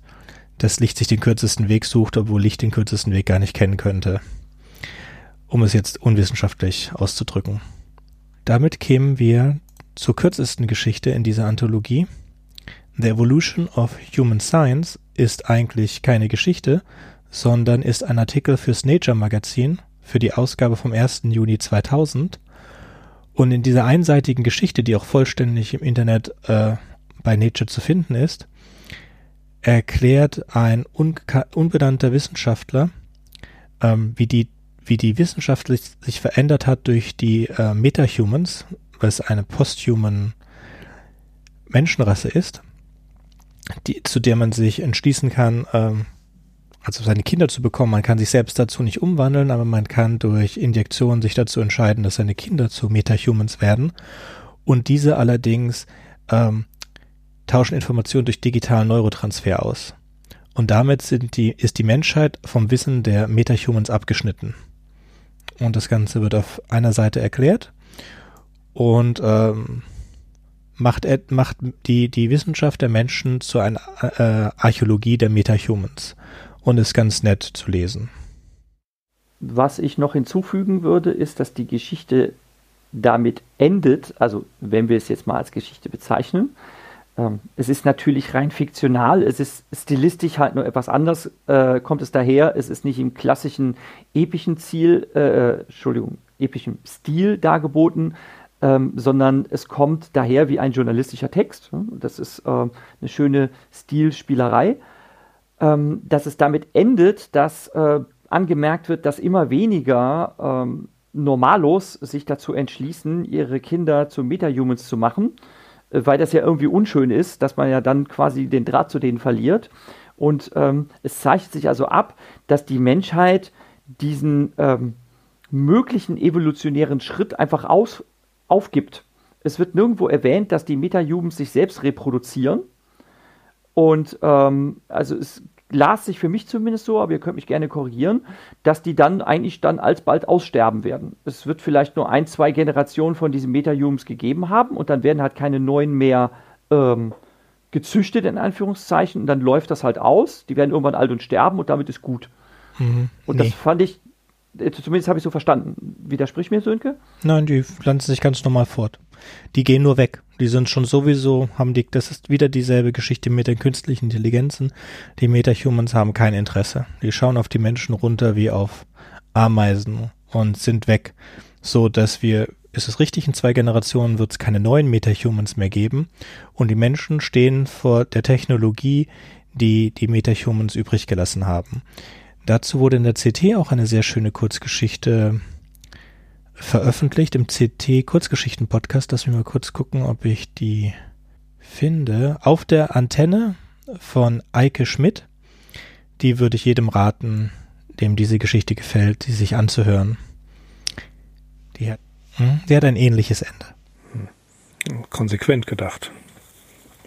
dass Licht sich den kürzesten Weg sucht, obwohl Licht den kürzesten Weg gar nicht kennen könnte. Um es jetzt unwissenschaftlich auszudrücken. Damit kämen wir zur kürzesten Geschichte in dieser Anthologie. The Evolution of Human Science ist eigentlich keine Geschichte, sondern ist ein Artikel fürs Nature Magazin für die Ausgabe vom 1. Juni 2000 und in dieser einseitigen Geschichte, die auch vollständig im Internet äh, bei Nature zu finden ist, erklärt ein unbenannter Wissenschaftler, ähm, wie die wie die Wissenschaft sich verändert hat durch die äh, Metahumans, was eine posthuman Menschenrasse ist, die, zu der man sich entschließen kann, ähm, also seine Kinder zu bekommen. Man kann sich selbst dazu nicht umwandeln, aber man kann durch Injektionen sich dazu entscheiden, dass seine Kinder zu Metahumans werden. Und diese allerdings ähm, tauschen Informationen durch digitalen Neurotransfer aus. Und damit sind die, ist die Menschheit vom Wissen der Metahumans abgeschnitten. Und das Ganze wird auf einer Seite erklärt und ähm, macht, macht die, die Wissenschaft der Menschen zu einer äh, Archäologie der Metahumans und ist ganz nett zu lesen. Was ich noch hinzufügen würde, ist, dass die Geschichte damit endet, also wenn wir es jetzt mal als Geschichte bezeichnen. Ähm, es ist natürlich rein fiktional, es ist stilistisch halt nur etwas anders, äh, kommt es daher. Es ist nicht im klassischen epischen Ziel, äh, Entschuldigung, epischen Stil dargeboten, ähm, sondern es kommt daher wie ein journalistischer Text. Das ist äh, eine schöne Stilspielerei ähm, dass es damit endet, dass äh, angemerkt wird, dass immer weniger ähm, Normalos sich dazu entschließen, ihre Kinder zu Metahumans zu machen, äh, weil das ja irgendwie unschön ist, dass man ja dann quasi den Draht zu denen verliert. Und ähm, es zeichnet sich also ab, dass die Menschheit diesen ähm, möglichen evolutionären Schritt einfach aus, aufgibt. Es wird nirgendwo erwähnt, dass die Metahumans sich selbst reproduzieren und ähm, also es las sich für mich zumindest so, aber ihr könnt mich gerne korrigieren, dass die dann eigentlich dann alsbald aussterben werden. Es wird vielleicht nur ein, zwei Generationen von diesen Metahumans gegeben haben und dann werden halt keine neuen mehr ähm, gezüchtet, in Anführungszeichen, und dann läuft das halt aus. Die werden irgendwann alt und sterben und damit ist gut. Mhm. Und nee. das fand ich, äh, zumindest habe ich so verstanden. Widersprich mir, Sönke? Nein, die pflanzen sich ganz normal fort. Die gehen nur weg. Die sind schon sowieso, haben die, das ist wieder dieselbe Geschichte mit den künstlichen Intelligenzen. Die Metahumans haben kein Interesse. Die schauen auf die Menschen runter wie auf Ameisen und sind weg. So dass wir, ist es richtig, in zwei Generationen wird es keine neuen Metahumans mehr geben. Und die Menschen stehen vor der Technologie, die die Metahumans übrig gelassen haben. Dazu wurde in der CT auch eine sehr schöne Kurzgeschichte veröffentlicht im CT Kurzgeschichten Podcast. Lass mich mal kurz gucken, ob ich die finde. Auf der Antenne von Eike Schmidt. Die würde ich jedem raten, dem diese Geschichte gefällt, die sich anzuhören. Die hat, hm, die hat ein ähnliches Ende. Konsequent gedacht,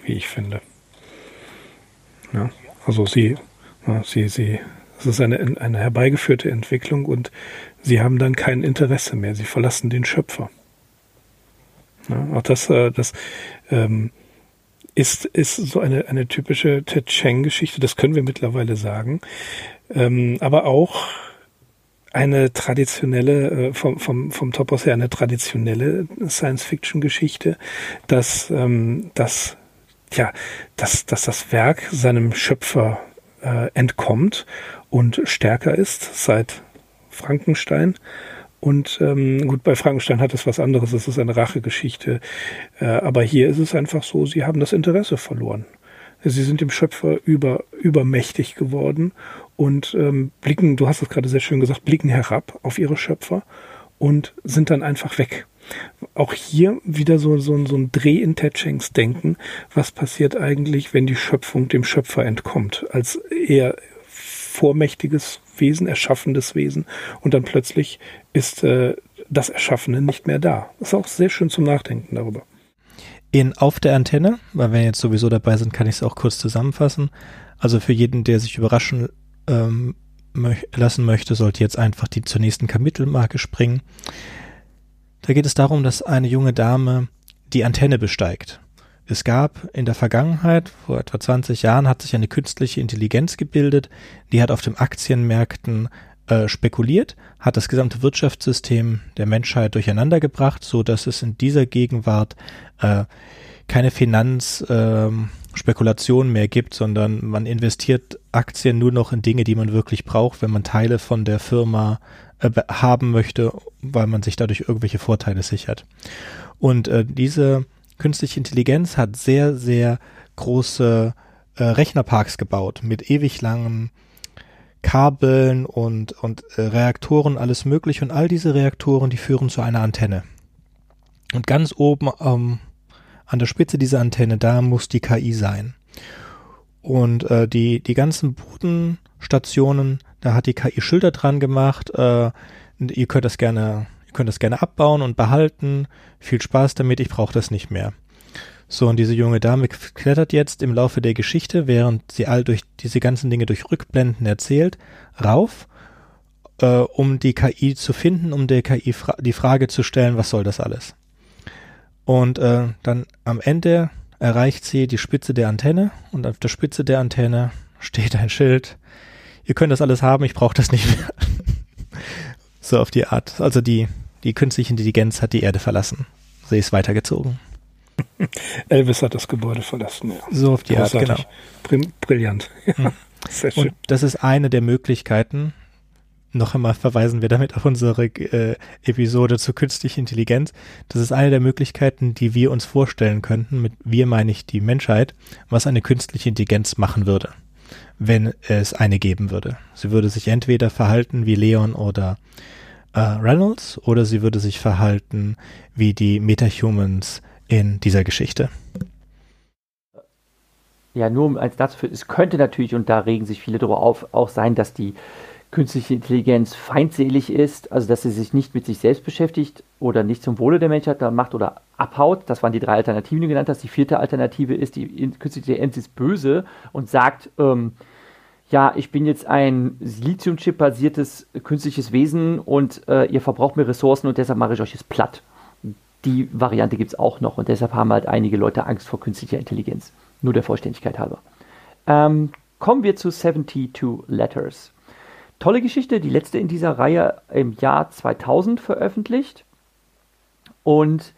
wie ich finde. Ja, also sie, sie, sie, es ist eine, eine herbeigeführte Entwicklung und sie haben dann kein Interesse mehr. Sie verlassen den Schöpfer. Ja, auch das, äh, das ähm, ist, ist so eine, eine typische Ted Cheng-Geschichte, das können wir mittlerweile sagen. Ähm, aber auch eine traditionelle, äh, vom, vom, vom Topos her eine traditionelle Science-Fiction-Geschichte, dass, ähm, dass, ja, dass, dass das Werk seinem Schöpfer äh, entkommt und stärker ist seit Frankenstein. Und ähm, gut, bei Frankenstein hat es was anderes, es ist eine Rachegeschichte. Äh, aber hier ist es einfach so, sie haben das Interesse verloren. Sie sind dem Schöpfer über, übermächtig geworden und ähm, blicken, du hast es gerade sehr schön gesagt, blicken herab auf ihre Schöpfer und sind dann einfach weg. Auch hier wieder so, so, so ein Dreh in Tetschengs Denken. Was passiert eigentlich, wenn die Schöpfung dem Schöpfer entkommt? Als eher vormächtiges Wesen, erschaffendes Wesen und dann plötzlich ist äh, das Erschaffene nicht mehr da. Ist auch sehr schön zum Nachdenken darüber. In Auf der Antenne, weil wir jetzt sowieso dabei sind, kann ich es auch kurz zusammenfassen. Also für jeden, der sich überraschen ähm, mö lassen möchte, sollte jetzt einfach die zur nächsten Kapitelmarke springen. Da geht es darum, dass eine junge Dame die Antenne besteigt. Es gab in der Vergangenheit, vor etwa 20 Jahren, hat sich eine künstliche Intelligenz gebildet, die hat auf den Aktienmärkten äh, spekuliert, hat das gesamte Wirtschaftssystem der Menschheit durcheinander gebracht, so dass es in dieser Gegenwart äh, keine Finanzspekulation ähm, mehr gibt, sondern man investiert Aktien nur noch in Dinge, die man wirklich braucht, wenn man Teile von der Firma äh, haben möchte, weil man sich dadurch irgendwelche Vorteile sichert. Und äh, diese künstliche Intelligenz hat sehr, sehr große äh, Rechnerparks gebaut mit ewig langen Kabeln und, und äh, Reaktoren, alles mögliche. Und all diese Reaktoren, die führen zu einer Antenne. Und ganz oben ähm, an der Spitze dieser Antenne, da muss die KI sein. Und äh, die, die ganzen Bodenstationen, da hat die KI Schilder dran gemacht. Äh, ihr könnt das gerne könnt das gerne abbauen und behalten. Viel Spaß damit, ich brauche das nicht mehr. So, und diese junge Dame klettert jetzt im Laufe der Geschichte, während sie all durch diese ganzen Dinge durch Rückblenden erzählt, rauf, äh, um die KI zu finden, um der KI fra die Frage zu stellen, was soll das alles? Und äh, dann am Ende erreicht sie die Spitze der Antenne und auf der Spitze der Antenne steht ein Schild. Ihr könnt das alles haben, ich brauche das nicht mehr. So auf die Art. Also die, die künstliche Intelligenz hat die Erde verlassen. Sie ist weitergezogen. Elvis hat das Gebäude verlassen, ja. So auf die Großartig. Art, genau. Brillant. Hm. Sehr schön. Und das ist eine der Möglichkeiten. Noch einmal verweisen wir damit auf unsere äh, Episode zur künstlichen Intelligenz. Das ist eine der Möglichkeiten, die wir uns vorstellen könnten. Mit wir meine ich die Menschheit, was eine künstliche Intelligenz machen würde, wenn es eine geben würde. Sie würde sich entweder verhalten wie Leon oder äh, Reynolds oder sie würde sich verhalten wie die Metahumans in dieser Geschichte. Ja, nur um als dazu, es könnte natürlich, und da regen sich viele darüber auf, auch sein, dass die künstliche Intelligenz feindselig ist, also dass sie sich nicht mit sich selbst beschäftigt oder nicht zum Wohle der Menschheit macht oder abhaut. Das waren die drei Alternativen, die du genannt hast. Die vierte Alternative ist, die künstliche Intelligenz ist böse und sagt, ähm, ja, ich bin jetzt ein Lithium-Chip-basiertes künstliches Wesen und äh, ihr verbraucht mir Ressourcen und deshalb mache ich euch jetzt platt. Die Variante gibt es auch noch und deshalb haben halt einige Leute Angst vor künstlicher Intelligenz. Nur der Vollständigkeit halber. Ähm, kommen wir zu 72 Letters. tolle Geschichte, die letzte in dieser Reihe im Jahr 2000 veröffentlicht. Und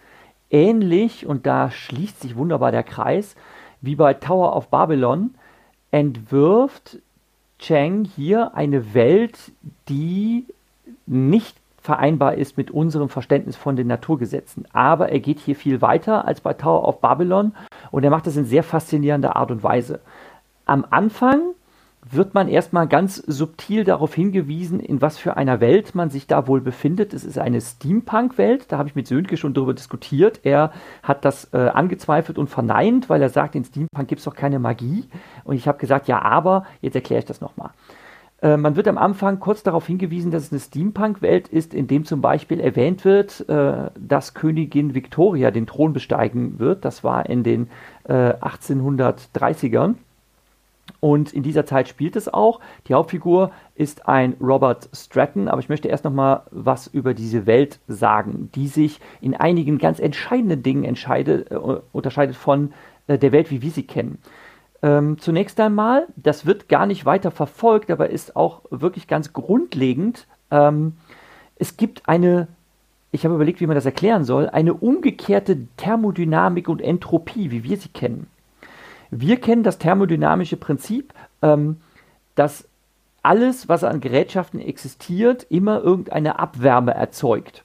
ähnlich, und da schließt sich wunderbar der Kreis, wie bei Tower of Babylon, entwirft Chang hier eine Welt, die nicht vereinbar ist mit unserem Verständnis von den Naturgesetzen. Aber er geht hier viel weiter als bei Tower of Babylon und er macht das in sehr faszinierender Art und Weise. Am Anfang wird man erstmal ganz subtil darauf hingewiesen, in was für einer Welt man sich da wohl befindet. Es ist eine Steampunk-Welt, da habe ich mit Sönke schon darüber diskutiert. Er hat das äh, angezweifelt und verneint, weil er sagt, in Steampunk gibt es doch keine Magie. Und ich habe gesagt, ja, aber, jetzt erkläre ich das nochmal. Äh, man wird am Anfang kurz darauf hingewiesen, dass es eine Steampunk-Welt ist, in dem zum Beispiel erwähnt wird, äh, dass Königin Victoria den Thron besteigen wird. Das war in den äh, 1830ern. Und in dieser Zeit spielt es auch. Die Hauptfigur ist ein Robert Stratton, aber ich möchte erst noch mal was über diese Welt sagen, die sich in einigen ganz entscheidenden Dingen entscheidet, äh, unterscheidet von äh, der Welt, wie wir sie kennen. Ähm, zunächst einmal, das wird gar nicht weiter verfolgt, aber ist auch wirklich ganz grundlegend. Ähm, es gibt eine, ich habe überlegt, wie man das erklären soll, eine umgekehrte Thermodynamik und Entropie, wie wir sie kennen. Wir kennen das thermodynamische Prinzip, ähm, dass alles, was an Gerätschaften existiert, immer irgendeine Abwärme erzeugt.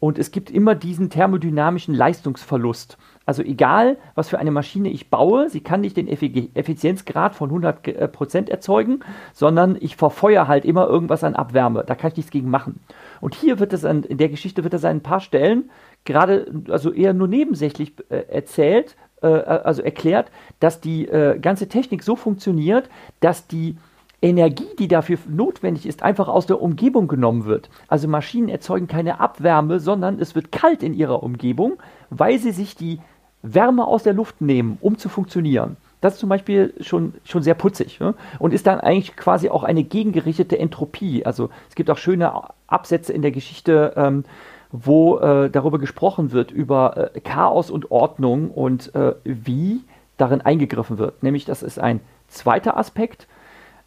Und es gibt immer diesen thermodynamischen Leistungsverlust. Also egal, was für eine Maschine ich baue, sie kann nicht den Effizienzgrad von 100% erzeugen, sondern ich verfeuere halt immer irgendwas an Abwärme. Da kann ich nichts gegen machen. Und hier wird es an, in der Geschichte wird das an ein paar Stellen gerade, also eher nur nebensächlich äh, erzählt, äh, also erklärt, dass die äh, ganze Technik so funktioniert, dass die Energie, die dafür notwendig ist, einfach aus der Umgebung genommen wird. Also Maschinen erzeugen keine Abwärme, sondern es wird kalt in ihrer Umgebung, weil sie sich die Wärme aus der Luft nehmen, um zu funktionieren. Das ist zum Beispiel schon, schon sehr putzig ne? und ist dann eigentlich quasi auch eine gegengerichtete Entropie. Also es gibt auch schöne Absätze in der Geschichte, ähm, wo äh, darüber gesprochen wird, über äh, Chaos und Ordnung und äh, wie darin eingegriffen wird. Nämlich, das ist ein zweiter Aspekt.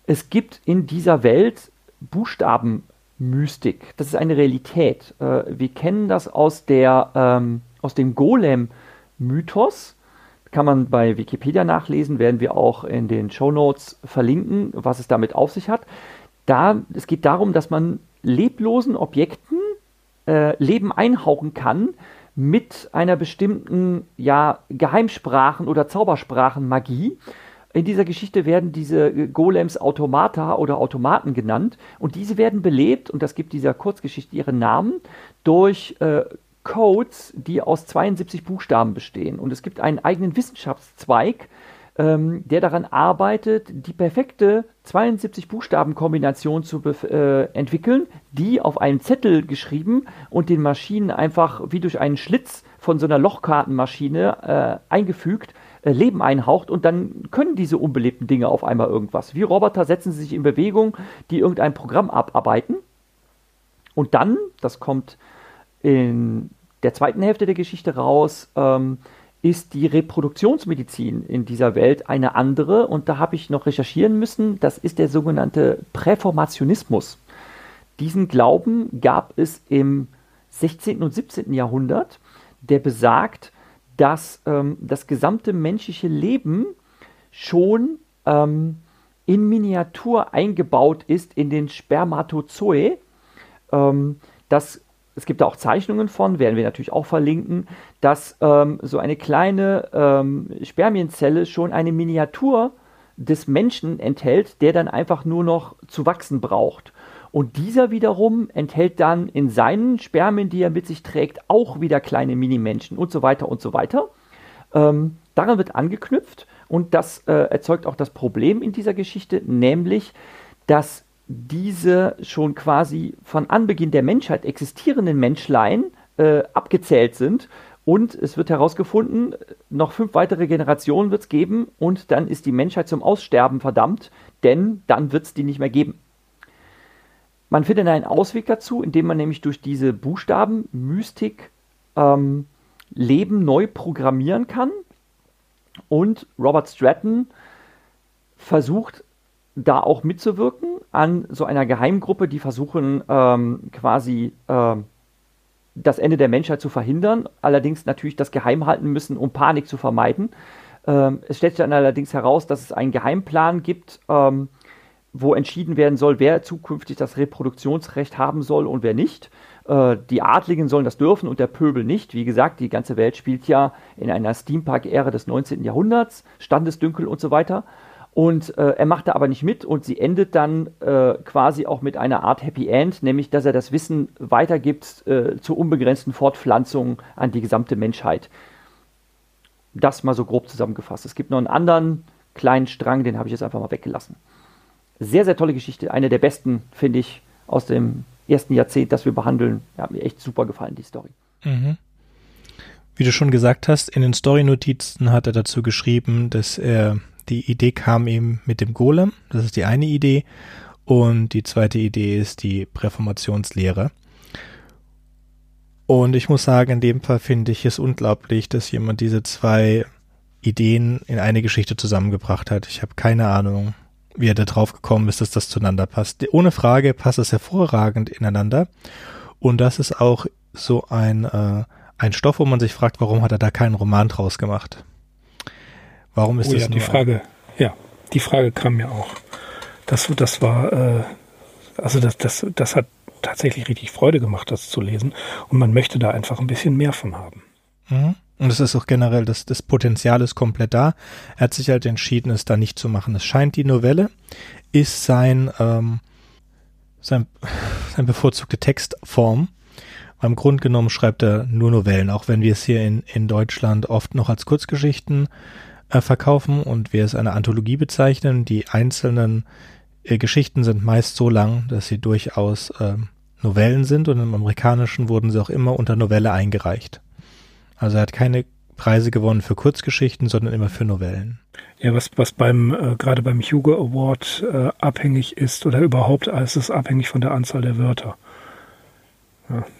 Es gibt in dieser Welt Buchstabenmystik. Das ist eine Realität. Äh, wir kennen das aus, der, ähm, aus dem Golem-Mythos. Kann man bei Wikipedia nachlesen, werden wir auch in den Show Notes verlinken, was es damit auf sich hat. Da, es geht darum, dass man leblosen Objekten äh, Leben einhauchen kann mit einer bestimmten ja, Geheimsprachen- oder Zaubersprachenmagie. In dieser Geschichte werden diese Golems Automata oder Automaten genannt und diese werden belebt, und das gibt dieser Kurzgeschichte ihren Namen, durch äh, Codes, die aus 72 Buchstaben bestehen. Und es gibt einen eigenen Wissenschaftszweig, ähm, der daran arbeitet, die perfekte 72 Buchstabenkombination zu äh, entwickeln, die auf einem Zettel geschrieben und den Maschinen einfach wie durch einen Schlitz von so einer Lochkartenmaschine äh, eingefügt äh, Leben einhaucht und dann können diese unbelebten Dinge auf einmal irgendwas. Wie Roboter setzen sie sich in Bewegung, die irgendein Programm abarbeiten. Und dann, das kommt in der zweiten Hälfte der Geschichte raus, ähm, ist die Reproduktionsmedizin in dieser Welt eine andere. Und da habe ich noch recherchieren müssen. Das ist der sogenannte Präformationismus. Diesen Glauben gab es im 16. und 17. Jahrhundert, der besagt, dass ähm, das gesamte menschliche Leben schon ähm, in Miniatur eingebaut ist in den Spermatozoe. Ähm, das es gibt da auch Zeichnungen von, werden wir natürlich auch verlinken, dass ähm, so eine kleine ähm, Spermienzelle schon eine Miniatur des Menschen enthält, der dann einfach nur noch zu wachsen braucht. Und dieser wiederum enthält dann in seinen Spermien, die er mit sich trägt, auch wieder kleine Minimenschen und so weiter und so weiter. Ähm, daran wird angeknüpft und das äh, erzeugt auch das Problem in dieser Geschichte, nämlich, dass diese schon quasi von Anbeginn der Menschheit existierenden Menschlein äh, abgezählt sind. Und es wird herausgefunden, noch fünf weitere Generationen wird es geben und dann ist die Menschheit zum Aussterben verdammt, denn dann wird es die nicht mehr geben. Man findet einen Ausweg dazu, indem man nämlich durch diese Buchstaben, Mystik, ähm, Leben neu programmieren kann. Und Robert Stratton versucht da auch mitzuwirken an so einer Geheimgruppe, die versuchen ähm, quasi ähm, das Ende der Menschheit zu verhindern, allerdings natürlich das geheim halten müssen, um Panik zu vermeiden. Ähm, es stellt sich dann allerdings heraus, dass es einen Geheimplan gibt, ähm, wo entschieden werden soll, wer zukünftig das Reproduktionsrecht haben soll und wer nicht. Äh, die Adligen sollen das dürfen und der Pöbel nicht. Wie gesagt, die ganze Welt spielt ja in einer Steampunk-Ära des 19. Jahrhunderts, Standesdünkel und so weiter. Und äh, er macht da aber nicht mit und sie endet dann äh, quasi auch mit einer Art Happy End, nämlich dass er das Wissen weitergibt äh, zur unbegrenzten Fortpflanzung an die gesamte Menschheit. Das mal so grob zusammengefasst. Es gibt noch einen anderen kleinen Strang, den habe ich jetzt einfach mal weggelassen. Sehr, sehr tolle Geschichte. Eine der besten, finde ich, aus dem ersten Jahrzehnt, das wir behandeln. Ja, hat mir echt super gefallen, die Story. Mhm. Wie du schon gesagt hast, in den Story-Notizen hat er dazu geschrieben, dass er die Idee kam ihm mit dem Golem. Das ist die eine Idee. Und die zweite Idee ist die Präformationslehre. Und ich muss sagen, in dem Fall finde ich es unglaublich, dass jemand diese zwei Ideen in eine Geschichte zusammengebracht hat. Ich habe keine Ahnung, wie er da drauf gekommen ist, dass das zueinander passt. Ohne Frage passt es hervorragend ineinander. Und das ist auch so ein, äh, ein Stoff, wo man sich fragt, warum hat er da keinen Roman draus gemacht? Warum ist oh, das ja, die Frage? Ja, die Frage kam mir auch. Das, das war, äh, also das, das, das hat tatsächlich richtig Freude gemacht, das zu lesen. Und man möchte da einfach ein bisschen mehr von haben. Mhm. Und es ist auch generell, das, das Potenzial ist komplett da. Er hat sich halt entschieden, es da nicht zu machen. Es scheint, die Novelle ist sein, ähm, sein, sein bevorzugte Textform. Beim Grund genommen schreibt er nur Novellen, auch wenn wir es hier in, in Deutschland oft noch als Kurzgeschichten äh, verkaufen und wir es eine Anthologie bezeichnen. Die einzelnen äh, Geschichten sind meist so lang, dass sie durchaus äh, Novellen sind und im amerikanischen wurden sie auch immer unter Novelle eingereicht. Also er hat keine Preise gewonnen für Kurzgeschichten, sondern immer für Novellen. Ja, was, was beim, äh, gerade beim Hugo Award äh, abhängig ist oder überhaupt, ist es abhängig von der Anzahl der Wörter.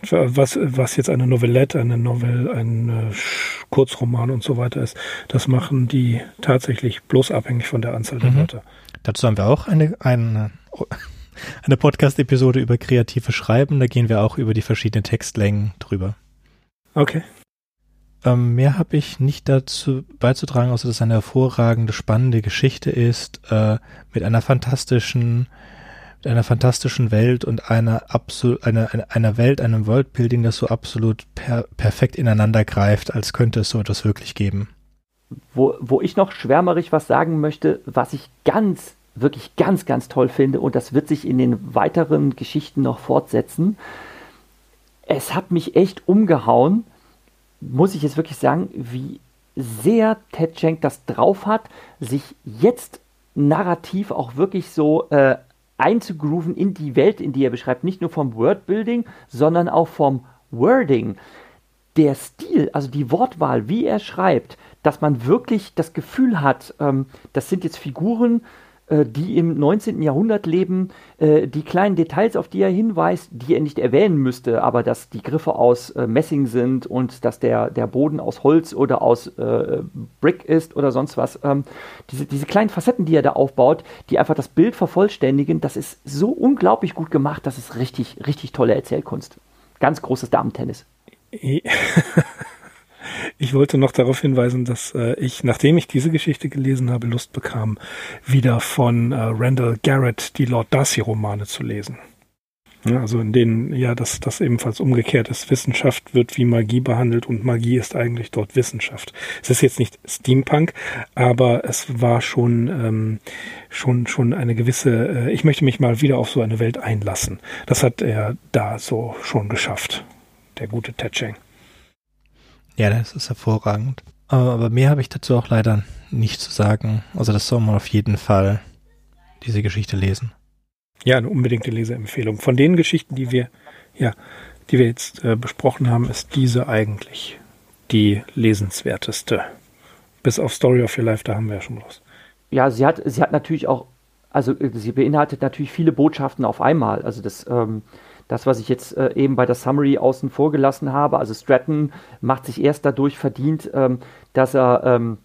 Ja, was, was jetzt eine Novellette, eine Novelle, ein äh, Kurzroman und so weiter ist, das machen die tatsächlich bloß abhängig von der Anzahl der mhm. Wörter. Dazu haben wir auch eine, eine, eine Podcast-Episode über kreative Schreiben. Da gehen wir auch über die verschiedenen Textlängen drüber. Okay. Ähm, mehr habe ich nicht dazu beizutragen, außer dass es eine hervorragende, spannende Geschichte ist, äh, mit einer fantastischen, mit einer fantastischen Welt und einer absolut, einer, einer Welt, einem Worldbuilding, das so absolut per, perfekt ineinander greift, als könnte es so etwas wirklich geben. Wo, wo ich noch schwärmerig was sagen möchte, was ich ganz, wirklich ganz, ganz toll finde, und das wird sich in den weiteren Geschichten noch fortsetzen. Es hat mich echt umgehauen, muss ich jetzt wirklich sagen, wie sehr Ted Schenk das drauf hat, sich jetzt narrativ auch wirklich so äh, einzugrooven in die Welt, in die er beschreibt. Nicht nur vom Wordbuilding, sondern auch vom Wording. Der Stil, also die Wortwahl, wie er schreibt, dass man wirklich das Gefühl hat, ähm, das sind jetzt Figuren, die im 19. Jahrhundert leben, äh, die kleinen Details, auf die er hinweist, die er nicht erwähnen müsste, aber dass die Griffe aus äh, Messing sind und dass der, der Boden aus Holz oder aus äh, Brick ist oder sonst was. Ähm, diese, diese kleinen Facetten, die er da aufbaut, die einfach das Bild vervollständigen, das ist so unglaublich gut gemacht, das ist richtig, richtig tolle Erzählkunst. Ganz großes Damentennis. Ich wollte noch darauf hinweisen, dass äh, ich, nachdem ich diese Geschichte gelesen habe, Lust bekam, wieder von äh, Randall Garrett die Lord Darcy-Romane zu lesen. Ja, also in denen ja das, das ebenfalls umgekehrt ist. Wissenschaft wird wie Magie behandelt und Magie ist eigentlich dort Wissenschaft. Es ist jetzt nicht Steampunk, aber es war schon, ähm, schon, schon eine gewisse, äh, ich möchte mich mal wieder auf so eine Welt einlassen. Das hat er da so schon geschafft, der gute Ted Cheng. Ja, das ist hervorragend. Aber mehr habe ich dazu auch leider nicht zu sagen. Also das soll man auf jeden Fall diese Geschichte lesen. Ja, eine unbedingte Leseempfehlung. Von den Geschichten, die wir, ja, die wir jetzt äh, besprochen haben, ist diese eigentlich die lesenswerteste. Bis auf Story of Your Life, da haben wir ja schon was. Ja, sie hat, sie hat natürlich auch, also sie beinhaltet natürlich viele Botschaften auf einmal. Also das, ähm, das, was ich jetzt äh, eben bei der Summary außen vor gelassen habe. Also Stratton macht sich erst dadurch verdient, ähm, dass er ähm,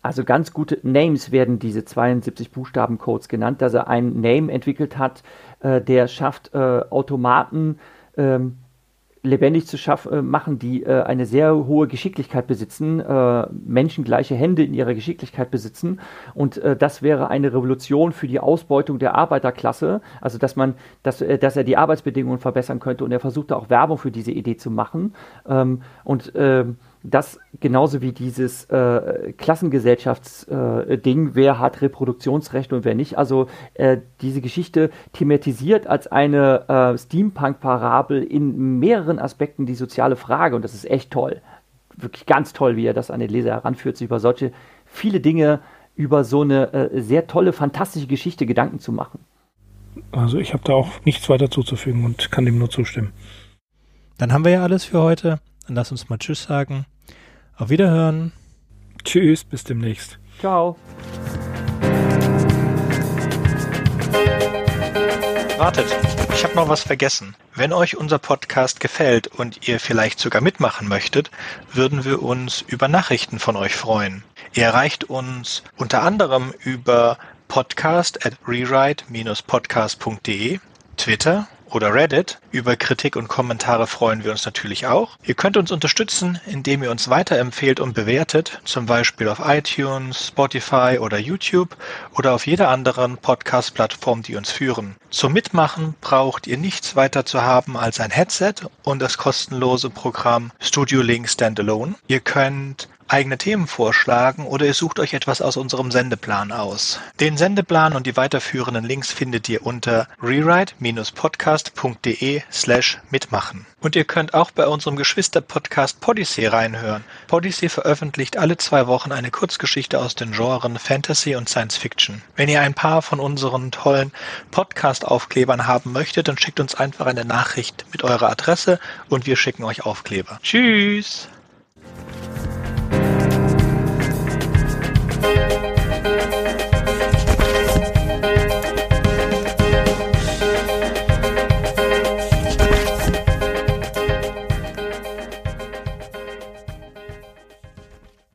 Also ganz gute Names werden diese 72 Buchstabencodes genannt, dass er einen Name entwickelt hat, äh, der schafft, äh, Automaten ähm, lebendig zu schaffen, äh, machen, die äh, eine sehr hohe Geschicklichkeit besitzen, äh, menschengleiche Hände in ihrer Geschicklichkeit besitzen. Und äh, das wäre eine Revolution für die Ausbeutung der Arbeiterklasse. Also dass man, dass, äh, dass er die Arbeitsbedingungen verbessern könnte. Und er versuchte auch Werbung für diese Idee zu machen. Ähm, und das genauso wie dieses äh, Klassengesellschaftsding, äh, wer hat Reproduktionsrecht und wer nicht. Also äh, diese Geschichte thematisiert als eine äh, Steampunk-Parabel in mehreren Aspekten die soziale Frage und das ist echt toll. Wirklich ganz toll, wie er das an den Leser heranführt, sich über solche viele Dinge, über so eine äh, sehr tolle, fantastische Geschichte Gedanken zu machen. Also ich habe da auch nichts weiter zuzufügen und kann dem nur zustimmen. Dann haben wir ja alles für heute. Dann lass uns mal Tschüss sagen. Auf Wiederhören. Tschüss, bis demnächst. Ciao. Wartet, ich habe noch was vergessen. Wenn euch unser Podcast gefällt und ihr vielleicht sogar mitmachen möchtet, würden wir uns über Nachrichten von euch freuen. Ihr erreicht uns unter anderem über podcast at rewrite-podcast.de, Twitter oder Reddit. Über Kritik und Kommentare freuen wir uns natürlich auch. Ihr könnt uns unterstützen, indem ihr uns weiterempfehlt und bewertet, zum Beispiel auf iTunes, Spotify oder YouTube oder auf jeder anderen Podcast-Plattform, die uns führen. Zum Mitmachen braucht ihr nichts weiter zu haben als ein Headset und das kostenlose Programm Studio Link Standalone. Ihr könnt eigene Themen vorschlagen oder ihr sucht euch etwas aus unserem Sendeplan aus. Den Sendeplan und die weiterführenden Links findet ihr unter rewrite-podcast.de slash mitmachen. Und ihr könnt auch bei unserem Geschwister-Podcast Podyssey reinhören. Podyssey veröffentlicht alle zwei Wochen eine Kurzgeschichte aus den Genren Fantasy und Science Fiction. Wenn ihr ein paar von unseren tollen Podcast-Aufklebern haben möchtet, dann schickt uns einfach eine Nachricht mit eurer Adresse und wir schicken euch Aufkleber. Tschüss! Thank you.